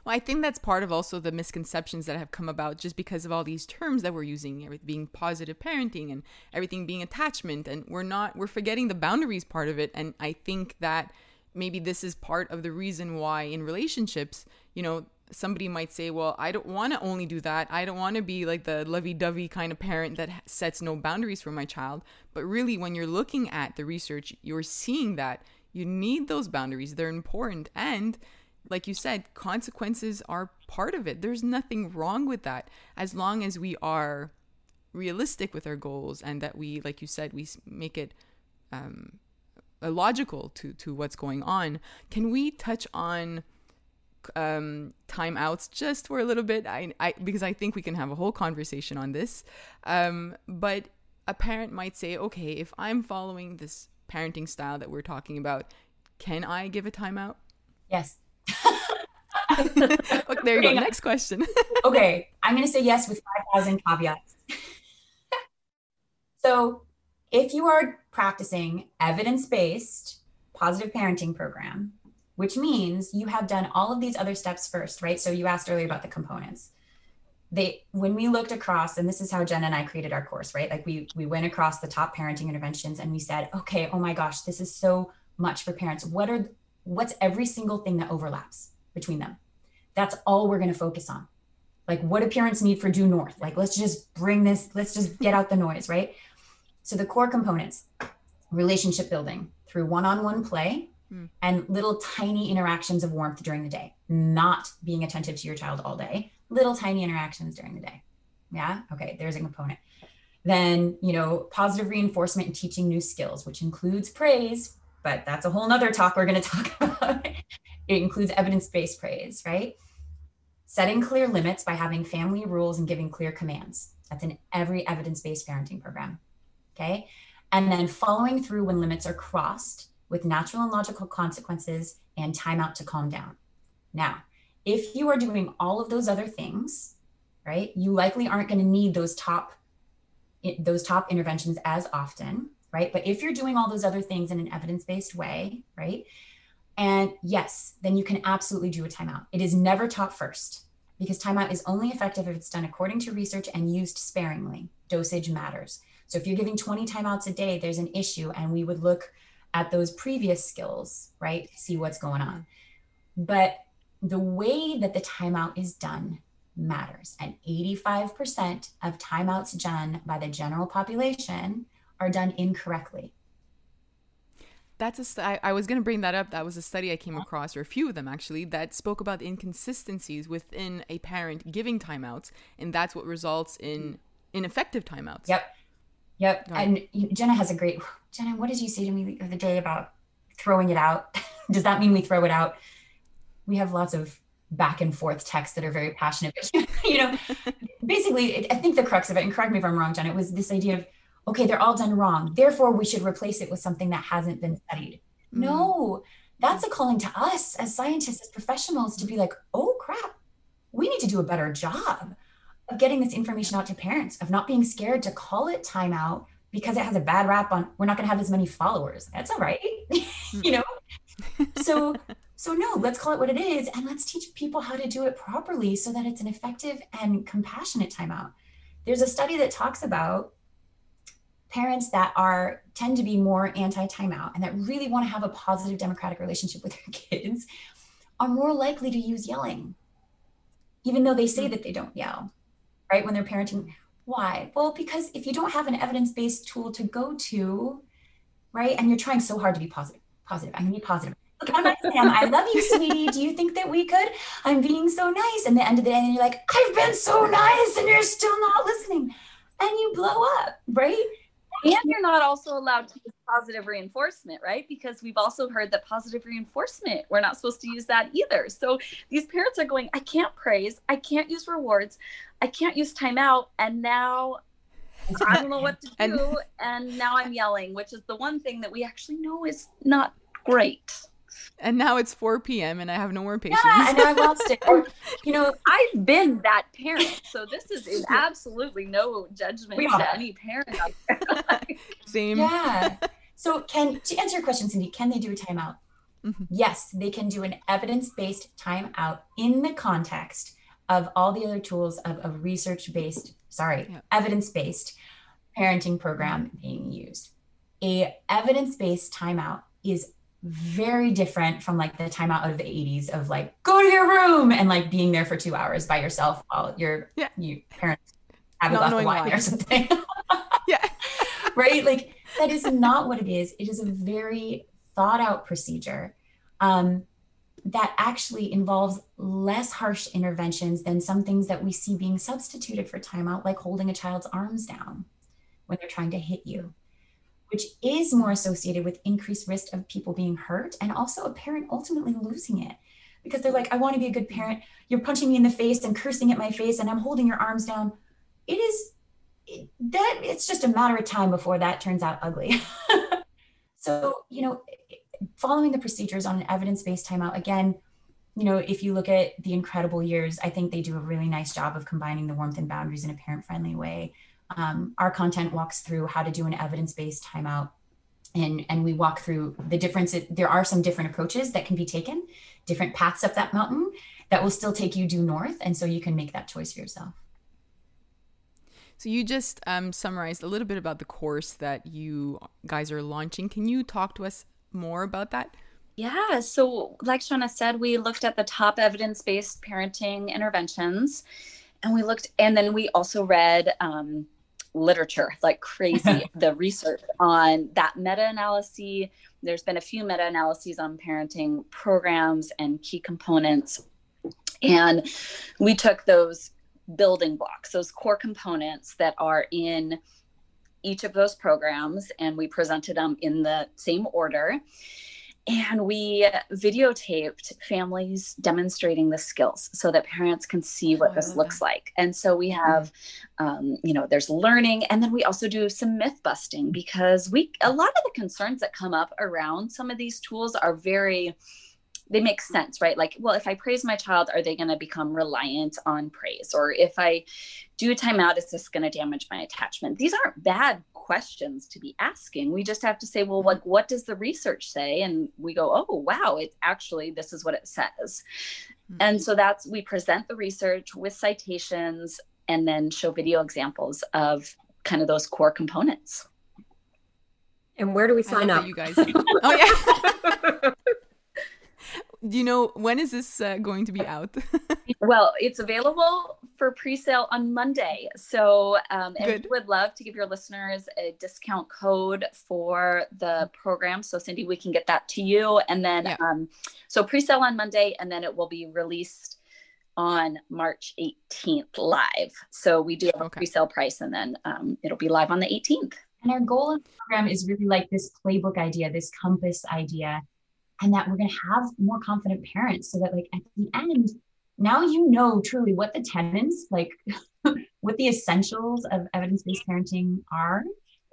well, I think that's part of also the misconceptions that have come about just because of all these terms that we're using, everything being positive parenting and everything being attachment. And we're not, we're forgetting the boundaries part of it. And I think that maybe this is part of the reason why in relationships, you know, somebody might say, well, I don't want to only do that. I don't want to be like the lovey dovey kind of parent that sets no boundaries for my child. But really, when you're looking at the research, you're seeing that you need those boundaries. They're important. And like you said, consequences are part of it. There's nothing wrong with that as long as we are realistic with our goals and that we, like you said, we make it um, logical to to what's going on. Can we touch on um, timeouts just for a little bit? I, I because I think we can have a whole conversation on this. Um, but a parent might say, okay, if I'm following this parenting style that we're talking about, can I give a timeout? Yes. there you go. Next question. okay, I'm going to say yes with 5,000 caveats. so if you are practicing evidence based positive parenting program, which means you have done all of these other steps first, right? So you asked earlier about the components. They when we looked across, and this is how Jen and I created our course, right? Like we we went across the top parenting interventions and we said, okay, oh my gosh, this is so much for parents. What are what's every single thing that overlaps between them? That's all we're going to focus on. Like what do parents need for due north? Like let's just bring this, let's just get out the noise, right? So the core components relationship building through one on one play mm. and little tiny interactions of warmth during the day, not being attentive to your child all day, little tiny interactions during the day. Yeah. Okay. There's a component. Then, you know, positive reinforcement and teaching new skills, which includes praise, but that's a whole nother talk we're going to talk about. it includes evidence based praise, right? Setting clear limits by having family rules and giving clear commands. That's in every evidence based parenting program. Okay. And then following through when limits are crossed with natural and logical consequences and timeout to calm down. Now, if you are doing all of those other things, right, you likely aren't going to need those top those top interventions as often, right? But if you're doing all those other things in an evidence-based way, right? And yes, then you can absolutely do a timeout. It is never taught first because timeout is only effective if it's done according to research and used sparingly. Dosage matters. So if you're giving 20 timeouts a day, there's an issue, and we would look at those previous skills, right? See what's going on. But the way that the timeout is done matters. And 85% of timeouts done by the general population are done incorrectly. That's a. I, I was going to bring that up. That was a study I came across, or a few of them actually, that spoke about the inconsistencies within a parent giving timeouts, and that's what results in ineffective timeouts. Yep. Yep. And Jenna has a great Jenna, what did you say to me the other day about throwing it out? Does that mean we throw it out? We have lots of back and forth texts that are very passionate. But, you know, basically, I think the crux of it, and correct me if I'm wrong, Jenna, it was this idea of, okay, they're all done wrong. Therefore, we should replace it with something that hasn't been studied. Mm-hmm. No, that's a calling to us as scientists, as professionals to be like, oh crap, we need to do a better job of getting this information out to parents, of not being scared to call it timeout because it has a bad rap on we're not going to have as many followers. That's all right. you know. So so no, let's call it what it is and let's teach people how to do it properly so that it's an effective and compassionate timeout. There's a study that talks about parents that are tend to be more anti timeout and that really want to have a positive democratic relationship with their kids are more likely to use yelling even though they say hmm. that they don't yell right when they're parenting. Why? Well because if you don't have an evidence-based tool to go to right and you're trying so hard to be positive positive i'm gonna be positive. Look i'm not Sam. i love you sweetie. Do you think that we could? I'm being so nice. And the end of the day and you're like i've been so nice and you're still not listening. And you blow up right and you're not also allowed to use positive reinforcement, right? Because we've also heard that positive reinforcement, we're not supposed to use that either. So these parents are going, I can't praise, I can't use rewards, I can't use timeout, and now I don't know what to do. and, and now I'm yelling, which is the one thing that we actually know is not great and now it's 4 p.m. and I have no more patience. Yeah, and I lost it. Or, you know, I've been that parent, so this is, is absolutely no judgment to any parent. Same. Yeah. So, can to answer your question, Cindy, can they do a timeout? Mm-hmm. Yes, they can do an evidence-based timeout in the context of all the other tools of a research-based, sorry, yeah. evidence-based parenting program being used. A evidence-based timeout is very different from like the timeout of the 80s of like go to your room and like being there for two hours by yourself while your yeah. parents have a glass of wine why. or something. yeah. right? Like that is not what it is. It is a very thought out procedure um, that actually involves less harsh interventions than some things that we see being substituted for timeout, like holding a child's arms down when they're trying to hit you which is more associated with increased risk of people being hurt and also a parent ultimately losing it because they're like, I want to be a good parent. You're punching me in the face and cursing at my face, and I'm holding your arms down. It is it, that it's just a matter of time before that turns out ugly. so, you know, following the procedures on an evidence based timeout, again, you know, if you look at the incredible years, I think they do a really nice job of combining the warmth and boundaries in a parent friendly way um, our content walks through how to do an evidence-based timeout. And and we walk through the difference there are some different approaches that can be taken different paths up that mountain that will still take you due north. And so you can make that choice for yourself. So you just um, summarized a little bit about the course that you guys are launching. Can you talk to us more about that? Yeah. So like shauna said we looked at the top evidence-based parenting interventions and we looked and then we also read um, literature like crazy the research on that meta-analysis. There's been a few meta-analyses on parenting programs and key components. And we took those building blocks those core components that are in each of those programs and we presented them in the same order and we videotaped families demonstrating the skills so that parents can see what oh, this looks that. like and so we have um, you know there's learning and then we also do some myth busting because we a lot of the concerns that come up around some of these tools are very they make sense, right? Like, well, if I praise my child, are they going to become reliant on praise? Or if I do a timeout, is this going to damage my attachment? These aren't bad questions to be asking. We just have to say, well, like, what does the research say? And we go, oh, wow, it actually, this is what it says. Mm-hmm. And so that's, we present the research with citations and then show video examples of kind of those core components. And where do we sign up? You guys. oh yeah. Do you know when is this uh, going to be out? well, it's available for pre-sale on Monday. So, um, and we would love to give your listeners a discount code for the program. So, Cindy, we can get that to you, and then yeah. um, so pre-sale on Monday, and then it will be released on March 18th live. So we do have a okay. pre-sale price, and then um, it'll be live on the 18th. And our goal of the program is really like this playbook idea, this compass idea and that we're going to have more confident parents so that like at the end now you know truly what the tenets, like what the essentials of evidence-based parenting are,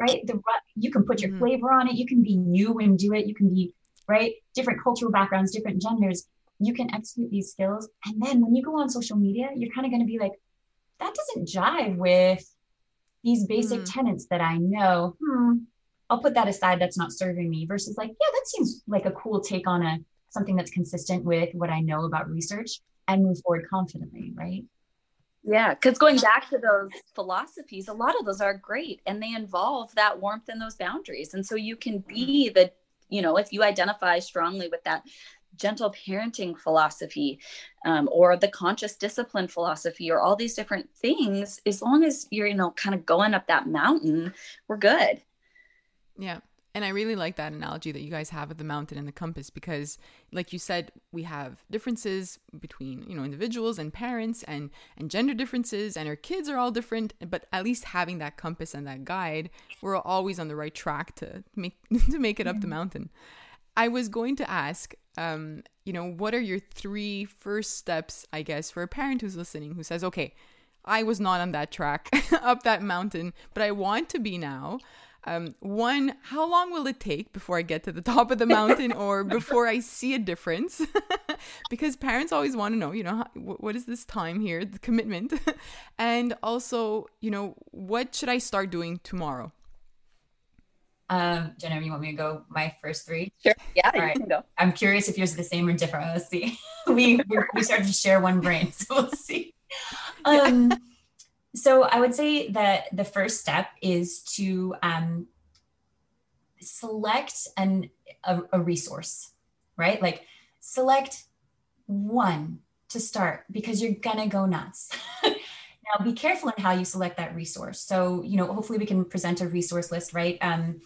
right? The you can put your mm-hmm. flavor on it. You can be you and do it. You can be right, different cultural backgrounds, different genders. You can execute these skills, and then when you go on social media, you're kind of going to be like, that doesn't jive with these basic mm. tenets that I know. Hmm, I'll put that aside. That's not serving me. Versus like, yeah, that seems like a cool take on a something that's consistent with what I know about research and move forward confidently, right? Yeah, because going back to those philosophies, a lot of those are great and they involve that warmth and those boundaries. And so you can be the, you know, if you identify strongly with that gentle parenting philosophy um, or the conscious discipline philosophy or all these different things, as long as you're, you know, kind of going up that mountain, we're good. Yeah. And I really like that analogy that you guys have of the mountain and the compass because like you said we have differences between you know individuals and parents and and gender differences and our kids are all different but at least having that compass and that guide we're always on the right track to make to make it up the mountain. I was going to ask um you know what are your three first steps I guess for a parent who's listening who says okay I was not on that track up that mountain but I want to be now um, one, how long will it take before I get to the top of the mountain or before I see a difference? because parents always want to know, you know, how, what is this time here, the commitment? and also, you know, what should I start doing tomorrow? Um, Jenna, you want me to go my first three? Sure. Yeah, All right. can go. I'm curious if yours are the same or different. Let's see. we we started to share one brain, so we'll see. Um, so I would say that the first step is to um, select an, a, a resource, right? Like select one to start because you're gonna go nuts. now be careful in how you select that resource. So, you know, hopefully we can present a resource list, right? Um,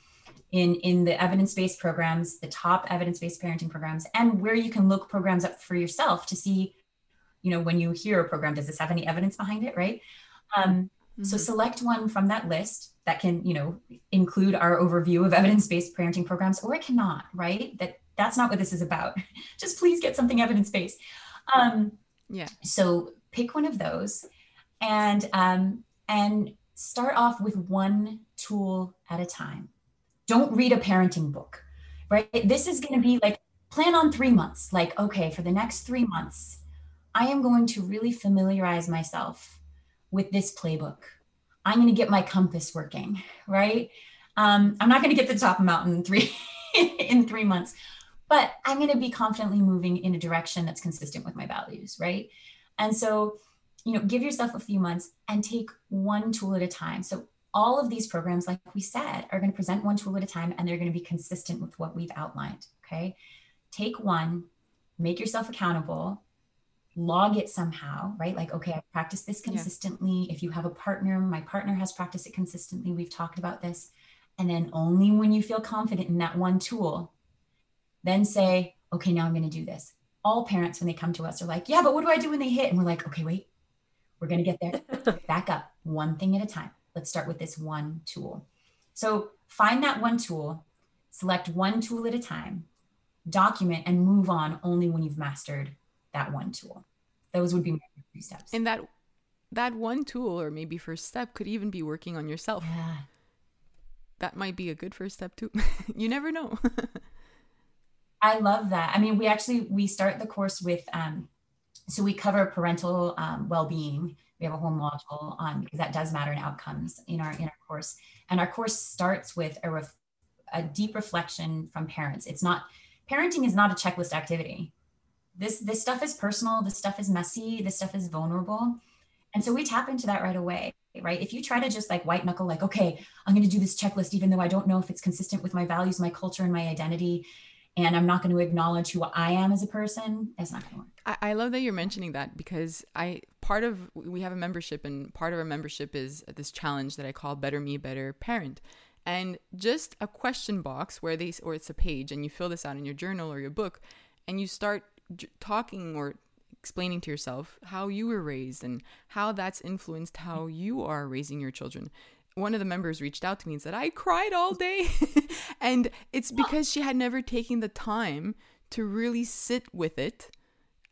in, in the evidence-based programs, the top evidence-based parenting programs, and where you can look programs up for yourself to see, you know, when you hear a program, does this have any evidence behind it, right? Um, mm-hmm. So select one from that list that can, you know, include our overview of evidence-based parenting programs, or it cannot, right? That that's not what this is about. Just please get something evidence-based. Um, yeah. So pick one of those, and um, and start off with one tool at a time. Don't read a parenting book, right? This is going to be like plan on three months. Like, okay, for the next three months, I am going to really familiarize myself with this playbook. I'm going to get my compass working, right? Um, I'm not going to get to the top of the mountain in three in three months, but I'm going to be confidently moving in a direction that's consistent with my values, right? And so, you know, give yourself a few months and take one tool at a time. So all of these programs, like we said, are going to present one tool at a time and they're going to be consistent with what we've outlined. Okay. Take one, make yourself accountable, log it somehow, right? Like, okay, I practice this consistently. Yeah. If you have a partner, my partner has practiced it consistently. We've talked about this. And then only when you feel confident in that one tool, then say, okay, now I'm going to do this. All parents, when they come to us, are like, yeah, but what do I do when they hit? And we're like, okay, wait, we're going to get there. Back up one thing at a time. Let's start with this one tool. So find that one tool, select one tool at a time, document, and move on only when you've mastered that one tool. Those would be my three steps. And that that one tool or maybe first step could even be working on yourself. Yeah. That might be a good first step too. you never know. I love that. I mean, we actually we start the course with um, so we cover parental um, well-being. We have a whole module on because that does matter in outcomes in our in our course. And our course starts with a ref, a deep reflection from parents. It's not parenting is not a checklist activity this this stuff is personal this stuff is messy this stuff is vulnerable. And so we tap into that right away right? If you try to just like white knuckle like okay i'm going to do this checklist even though i don't know if it's consistent with my values my culture and my identity and i'm not going to acknowledge who i am as a person it's not going to work. I, I love that you're mentioning that because i part of we have a membership and part of our membership is this challenge that i call better me better parent. And just a question box where they or it's a page and you fill this out in your journal or your book and you start talking or explaining to yourself how you were raised and how that's influenced how you are raising your children. One of the members reached out to me and said, I cried all day. and it's because she had never taken the time to really sit with it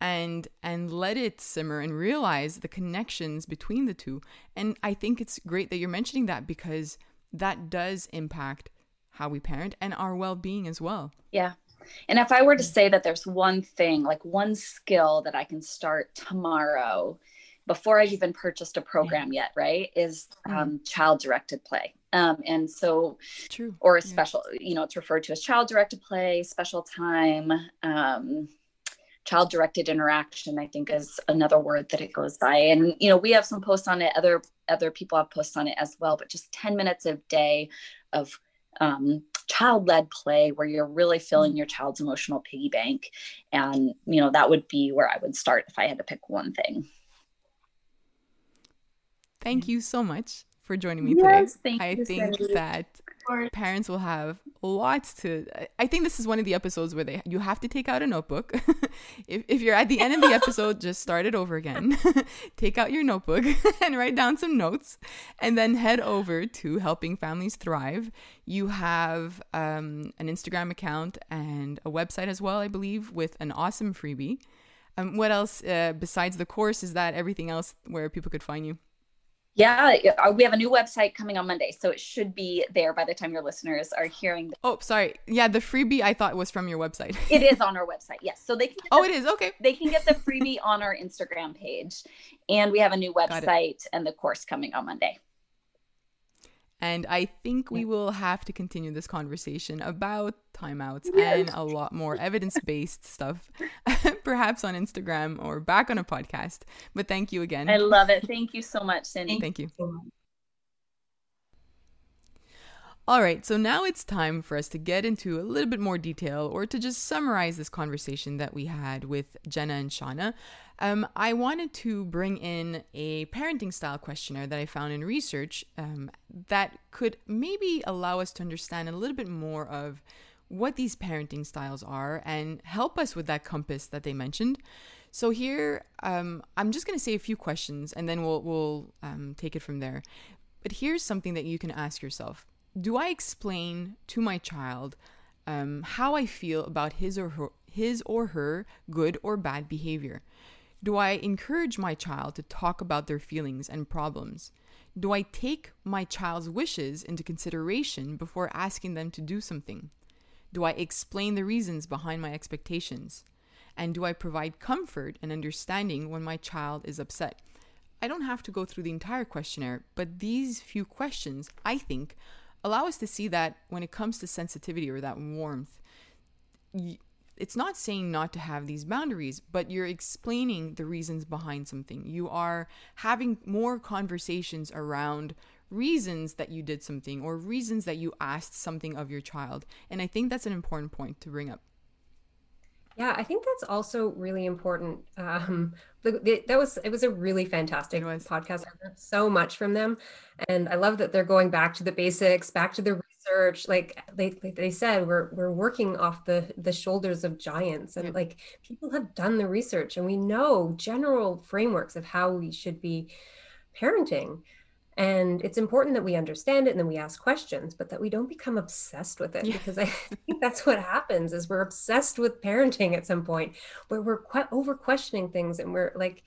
and and let it simmer and realize the connections between the two and i think it's great that you're mentioning that because that does impact how we parent and our well-being as well yeah and if i were to say that there's one thing like one skill that i can start tomorrow before i've even purchased a program yet right is mm-hmm. um, child directed play. Um, and so true. or a special yeah. you know it's referred to as child directed play special time um, child directed interaction i think is another word that it goes by. And you know we have some posts on it other other people have posts on it as well but just 10 minutes a day of um, child led play where you're really filling mm-hmm. your child's emotional piggy bank. And you know that would be where i would start if i had to pick one thing. Thank you so much for joining me yes, today i think that parents will have lots to i think this is one of the episodes where they you have to take out a notebook. If, if you're at the end of the episode just start it over again. Take out your notebook and write down some notes and then head over to helping families thrive. You have um, an instagram account and a website as well i believe with an awesome freebie. Um, what else uh, besides the course is that everything else where people could find you yeah, uh, we have a new website coming on Monday, so it should be there by the time your listeners are hearing. The- oh, sorry. Yeah, the freebie I thought was from your website. it is on our website. Yes, so they can. oh, the, it is okay. They can get the freebie on our Instagram page, and we have a new website and the course coming on Monday. And I think we will have to continue this conversation about timeouts yes. and a lot more evidence based stuff, perhaps on Instagram or back on a podcast. But thank you again. I love it. Thank you so much, Cindy. Thank you. All right, so now it's time for us to get into a little bit more detail or to just summarize this conversation that we had with Jenna and Shauna. Um, I wanted to bring in a parenting style questionnaire that I found in research um, that could maybe allow us to understand a little bit more of what these parenting styles are and help us with that compass that they mentioned. So here, um, I'm just going to say a few questions and then we'll we'll um, take it from there. But here's something that you can ask yourself do I explain to my child um, how I feel about his or her his or her good or bad behavior? Do I encourage my child to talk about their feelings and problems? Do I take my child's wishes into consideration before asking them to do something? Do I explain the reasons behind my expectations? And do I provide comfort and understanding when my child is upset? I don't have to go through the entire questionnaire, but these few questions, I think, allow us to see that when it comes to sensitivity or that warmth, it's not saying not to have these boundaries, but you're explaining the reasons behind something. You are having more conversations around reasons that you did something or reasons that you asked something of your child. And I think that's an important point to bring up. Yeah, I think that's also really important. Um, the, the, that was it was a really fantastic podcast. I learned so much from them, and I love that they're going back to the basics, back to the research. Like they like they said, we're we're working off the the shoulders of giants, and yeah. like people have done the research, and we know general frameworks of how we should be parenting and it's important that we understand it and then we ask questions but that we don't become obsessed with it yeah. because i think that's what happens is we're obsessed with parenting at some point where we're que- over questioning things and we're like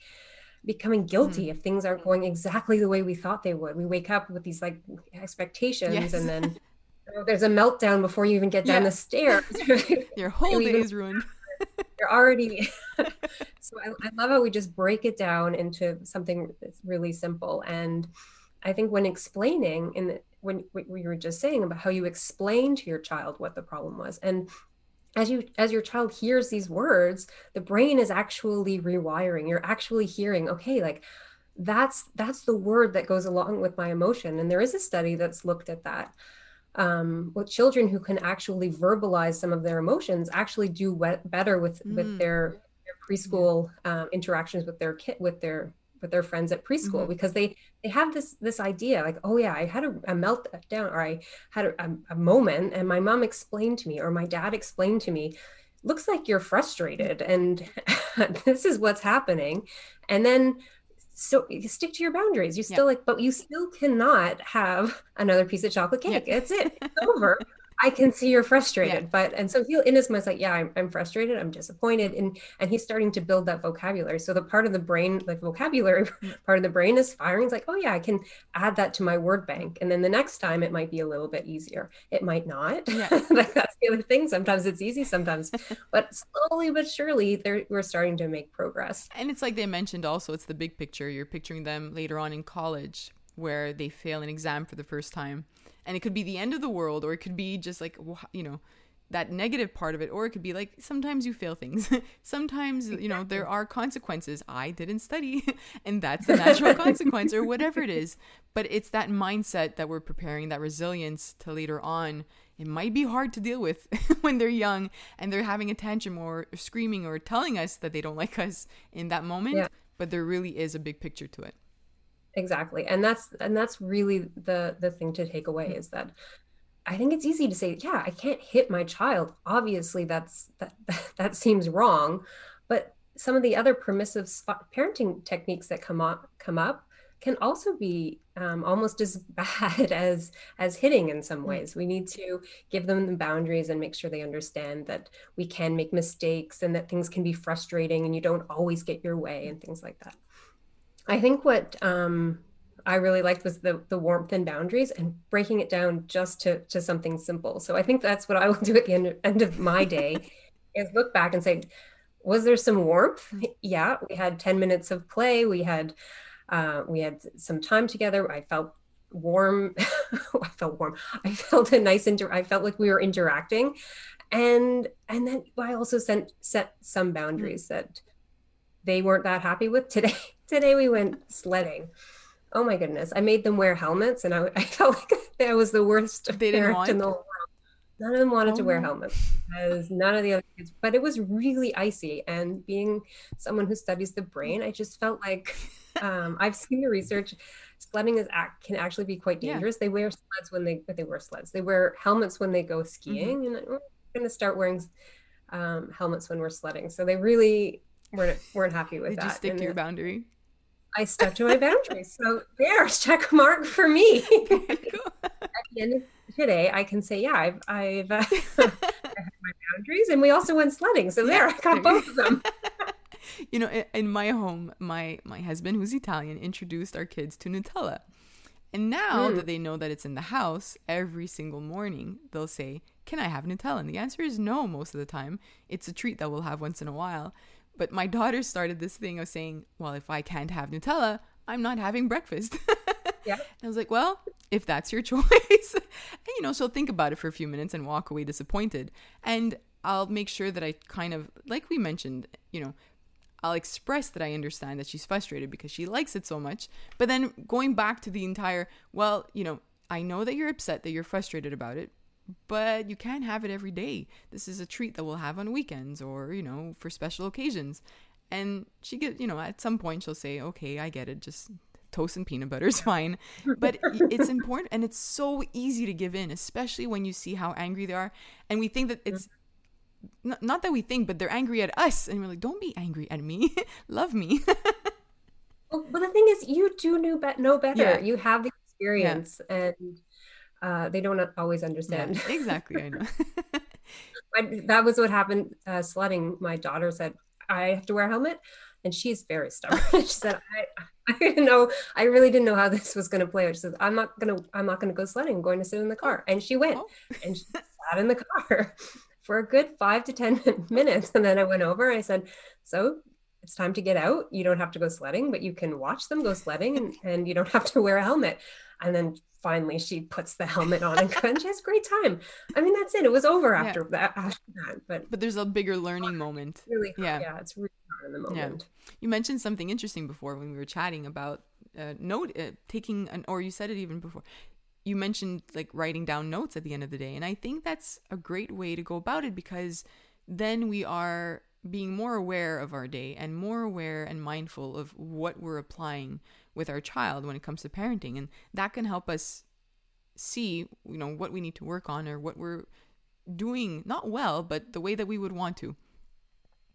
becoming guilty mm. if things aren't going exactly the way we thought they would we wake up with these like expectations yes. and then you know, there's a meltdown before you even get down yeah. the stairs your whole day is ruined you're already so I, I love how we just break it down into something that's really simple and I think when explaining in the, when we were just saying about how you explain to your child what the problem was and as you as your child hears these words the brain is actually rewiring. You're actually hearing okay like that's that's the word that goes along with my emotion. And there is a study that's looked at that um, with children who can actually verbalize some of their emotions actually do better with mm. with their, their preschool um, interactions with their kid with their with their friends at preschool mm-hmm. because they they have this this idea like oh yeah i had a, a meltdown or i had a, a, moment and my mom explained to me or my dad explained to me looks like you're frustrated and this is what's happening and then so you stick to your boundaries you still yeah. like but you still cannot have another piece of chocolate cake yeah. it's it it's over I can see you're frustrated, yeah. but and so he'll in his mind's like, yeah, I'm, I'm frustrated, I'm disappointed, and and he's starting to build that vocabulary. So the part of the brain, like vocabulary mm. part of the brain, is firing. It's like, oh yeah, I can add that to my word bank, and then the next time it might be a little bit easier. It might not. Yeah. like that's the other thing. Sometimes it's easy, sometimes, but slowly but surely, we're starting to make progress. And it's like they mentioned also, it's the big picture. You're picturing them later on in college where they fail an exam for the first time. And it could be the end of the world or it could be just like you know that negative part of it or it could be like sometimes you fail things. Sometimes you know there are consequences. I didn't study and that's the natural consequence or whatever it is. But it's that mindset that we're preparing that resilience to later on. It might be hard to deal with when they're young and they're having a tantrum or screaming or telling us that they don't like us in that moment yeah. but there really is a big picture to it exactly. And that's and that's really the the thing to take away is that i think it's easy to say yeah i can't hit my child. Obviously that's that that seems wrong. But some of the other permissive parenting techniques that come up come up can also be um, almost as bad as as hitting in some mm. ways. We need to give them the boundaries and make sure they understand that we can make mistakes and that things can be frustrating and you don't always get your way and things like that I think what um, I really liked was the the warmth and boundaries and breaking it down just to to something simple. So I think that's what I will do at the end of, end of my day is look back and say, was there some warmth? Yeah, we had 10 minutes of play. We had uh, we had some time together. I felt warm. I felt warm. I felt a nice inter. I felt like we were interacting, and and then I also sent set some boundaries that they weren't that happy with today. Today we went sledding. Oh my goodness. I made them wear helmets and I, I felt like I was the worst want in the whole world. None of them wanted oh. to wear helmets because none of the other kids, but it was really icy. And being someone who studies the brain, I just felt like um, I've seen the research. Sledding is act, can actually be quite dangerous. Yeah. They wear sleds when they they wear sleds. They wear helmets when they go skiing, mm-hmm. and we're going to start wearing um, helmets when we're sledding. So they really weren't weren't happy with Did that. Did you stick and to your boundary? I stuck to my boundaries. So there's check mark for me. At the end of today, I can say, yeah, I've I've, uh, I my boundaries, and we also went sledding. So there, I got both of them. you know, in my home, my my husband, who's Italian, introduced our kids to Nutella. And now mm. that they know that it's in the house, every single morning they'll say, Can I have Nutella? And the answer is no most of the time. It's a treat that we'll have once in a while. But my daughter started this thing of saying, well, if I can't have Nutella, I'm not having breakfast. yeah. And I was like, well, if that's your choice, and, you know, she'll think about it for a few minutes and walk away disappointed. And I'll make sure that I kind of, like we mentioned, you know, I'll express that I understand that she's frustrated because she likes it so much. But then going back to the entire, well, you know, I know that you're upset, that you're frustrated about it, but you can't have it every day. This is a treat that we'll have on weekends or, you know, for special occasions. And she get, you know, at some point she'll say, "Okay, I get it. Just toast and peanut butter is fine." But it's important and it's so easy to give in, especially when you see how angry they are. And we think that it's mm-hmm. not, not that we think, but they're angry at us and we're like, "Don't be angry at me. Love me." well, but the thing is you do know, be- know better. Yeah. You have the experience yeah. and uh, they don't always understand. Yeah, exactly, I know. I, that was what happened uh, sledding. My daughter said, "I have to wear a helmet," and she's very stubborn. she said, "I, I didn't know. I really didn't know how this was going to play out." She says, "I'm not gonna. I'm not gonna go sledding. I'm going to sit in the car." And she went, oh. and she sat in the car for a good five to ten minutes, and then I went over. and I said, "So." It's time to get out. You don't have to go sledding, but you can watch them go sledding and, and you don't have to wear a helmet. And then finally she puts the helmet on and, and she has a great time. I mean, that's it. It was over after yeah. that. After that, but but there's a bigger learning moment. Really, hard. yeah, yeah, it's really hard in the moment. Yeah. You mentioned something interesting before when we were chatting about uh, note uh, taking an, or you said it even before. You mentioned like writing down notes at the end of the day, and I think that's a great way to go about it because then we are being more aware of our day and more aware and mindful of what we're applying with our child when it comes to parenting and that can help us see you know what we need to work on or what we're doing not well but the way that we would want to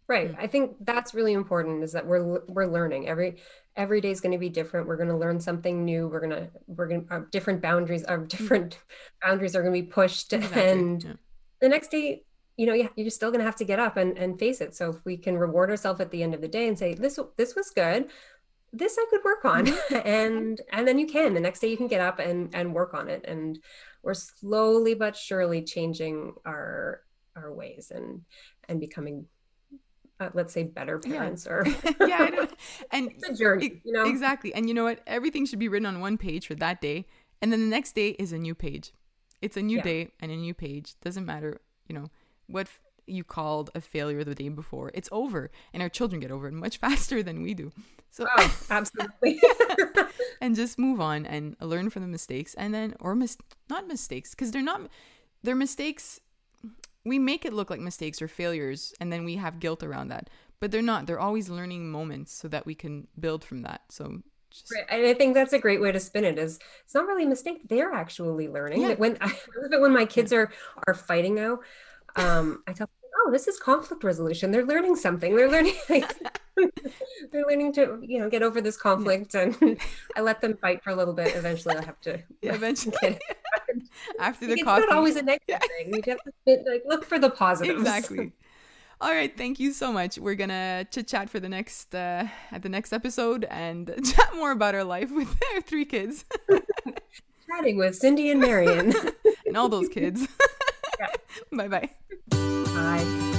Right. Mm. I think that's really important is that we're we're learning. Every every day is going to be different. We're going to learn something new. We're going to we're going to uh, different boundaries our different mm. boundaries are going to be pushed Exactly, and yeah. the next day you know, yeah, you're still going to have to get up and, and face it. So if we can reward ourselves at the end of the day and say, this, this was good, this I could work on. and, and then you can, the next day you can get up and, and work on it. And we're slowly but surely changing our, our ways and, and becoming, uh, let's say better Yeah. parents or yeah, I know. and it's journey, you know? exactly. And you know what? Everything should be written on one page for that day, and then the next day is a new page. It's a new Yeah. day and a new page. Doesn't matter, you know, what f- you called a failure the day before. It's over, and our children get over it much faster than we do. So Oh, absolutely. and just move on and learn from the mistakes and then or mis- not mistakes because they're not they're mistakes we make it look like mistakes or failures and then we have guilt around that but they're not they're always learning moments so that we can build from that so just Right. And I think that's a great way to spin it is it's not really a mistake. They're actually learning. Yeah. When I love it when my kids are are fighting now, um, I tell them, oh, this is conflict resolution. They're learning something. They're learning they're learning to, you know, get over this conflict and I let them fight for a little bit. Eventually I'll have to yeah, eventually after the it's coffee not always a negative thing. You have to like look for the positives. exactly all right thank you so much we're gonna chit chat for the next uh at the next episode and chat more about our life with our three kids Chatting with Cindy and Marion. and all those kids bye bye Bye.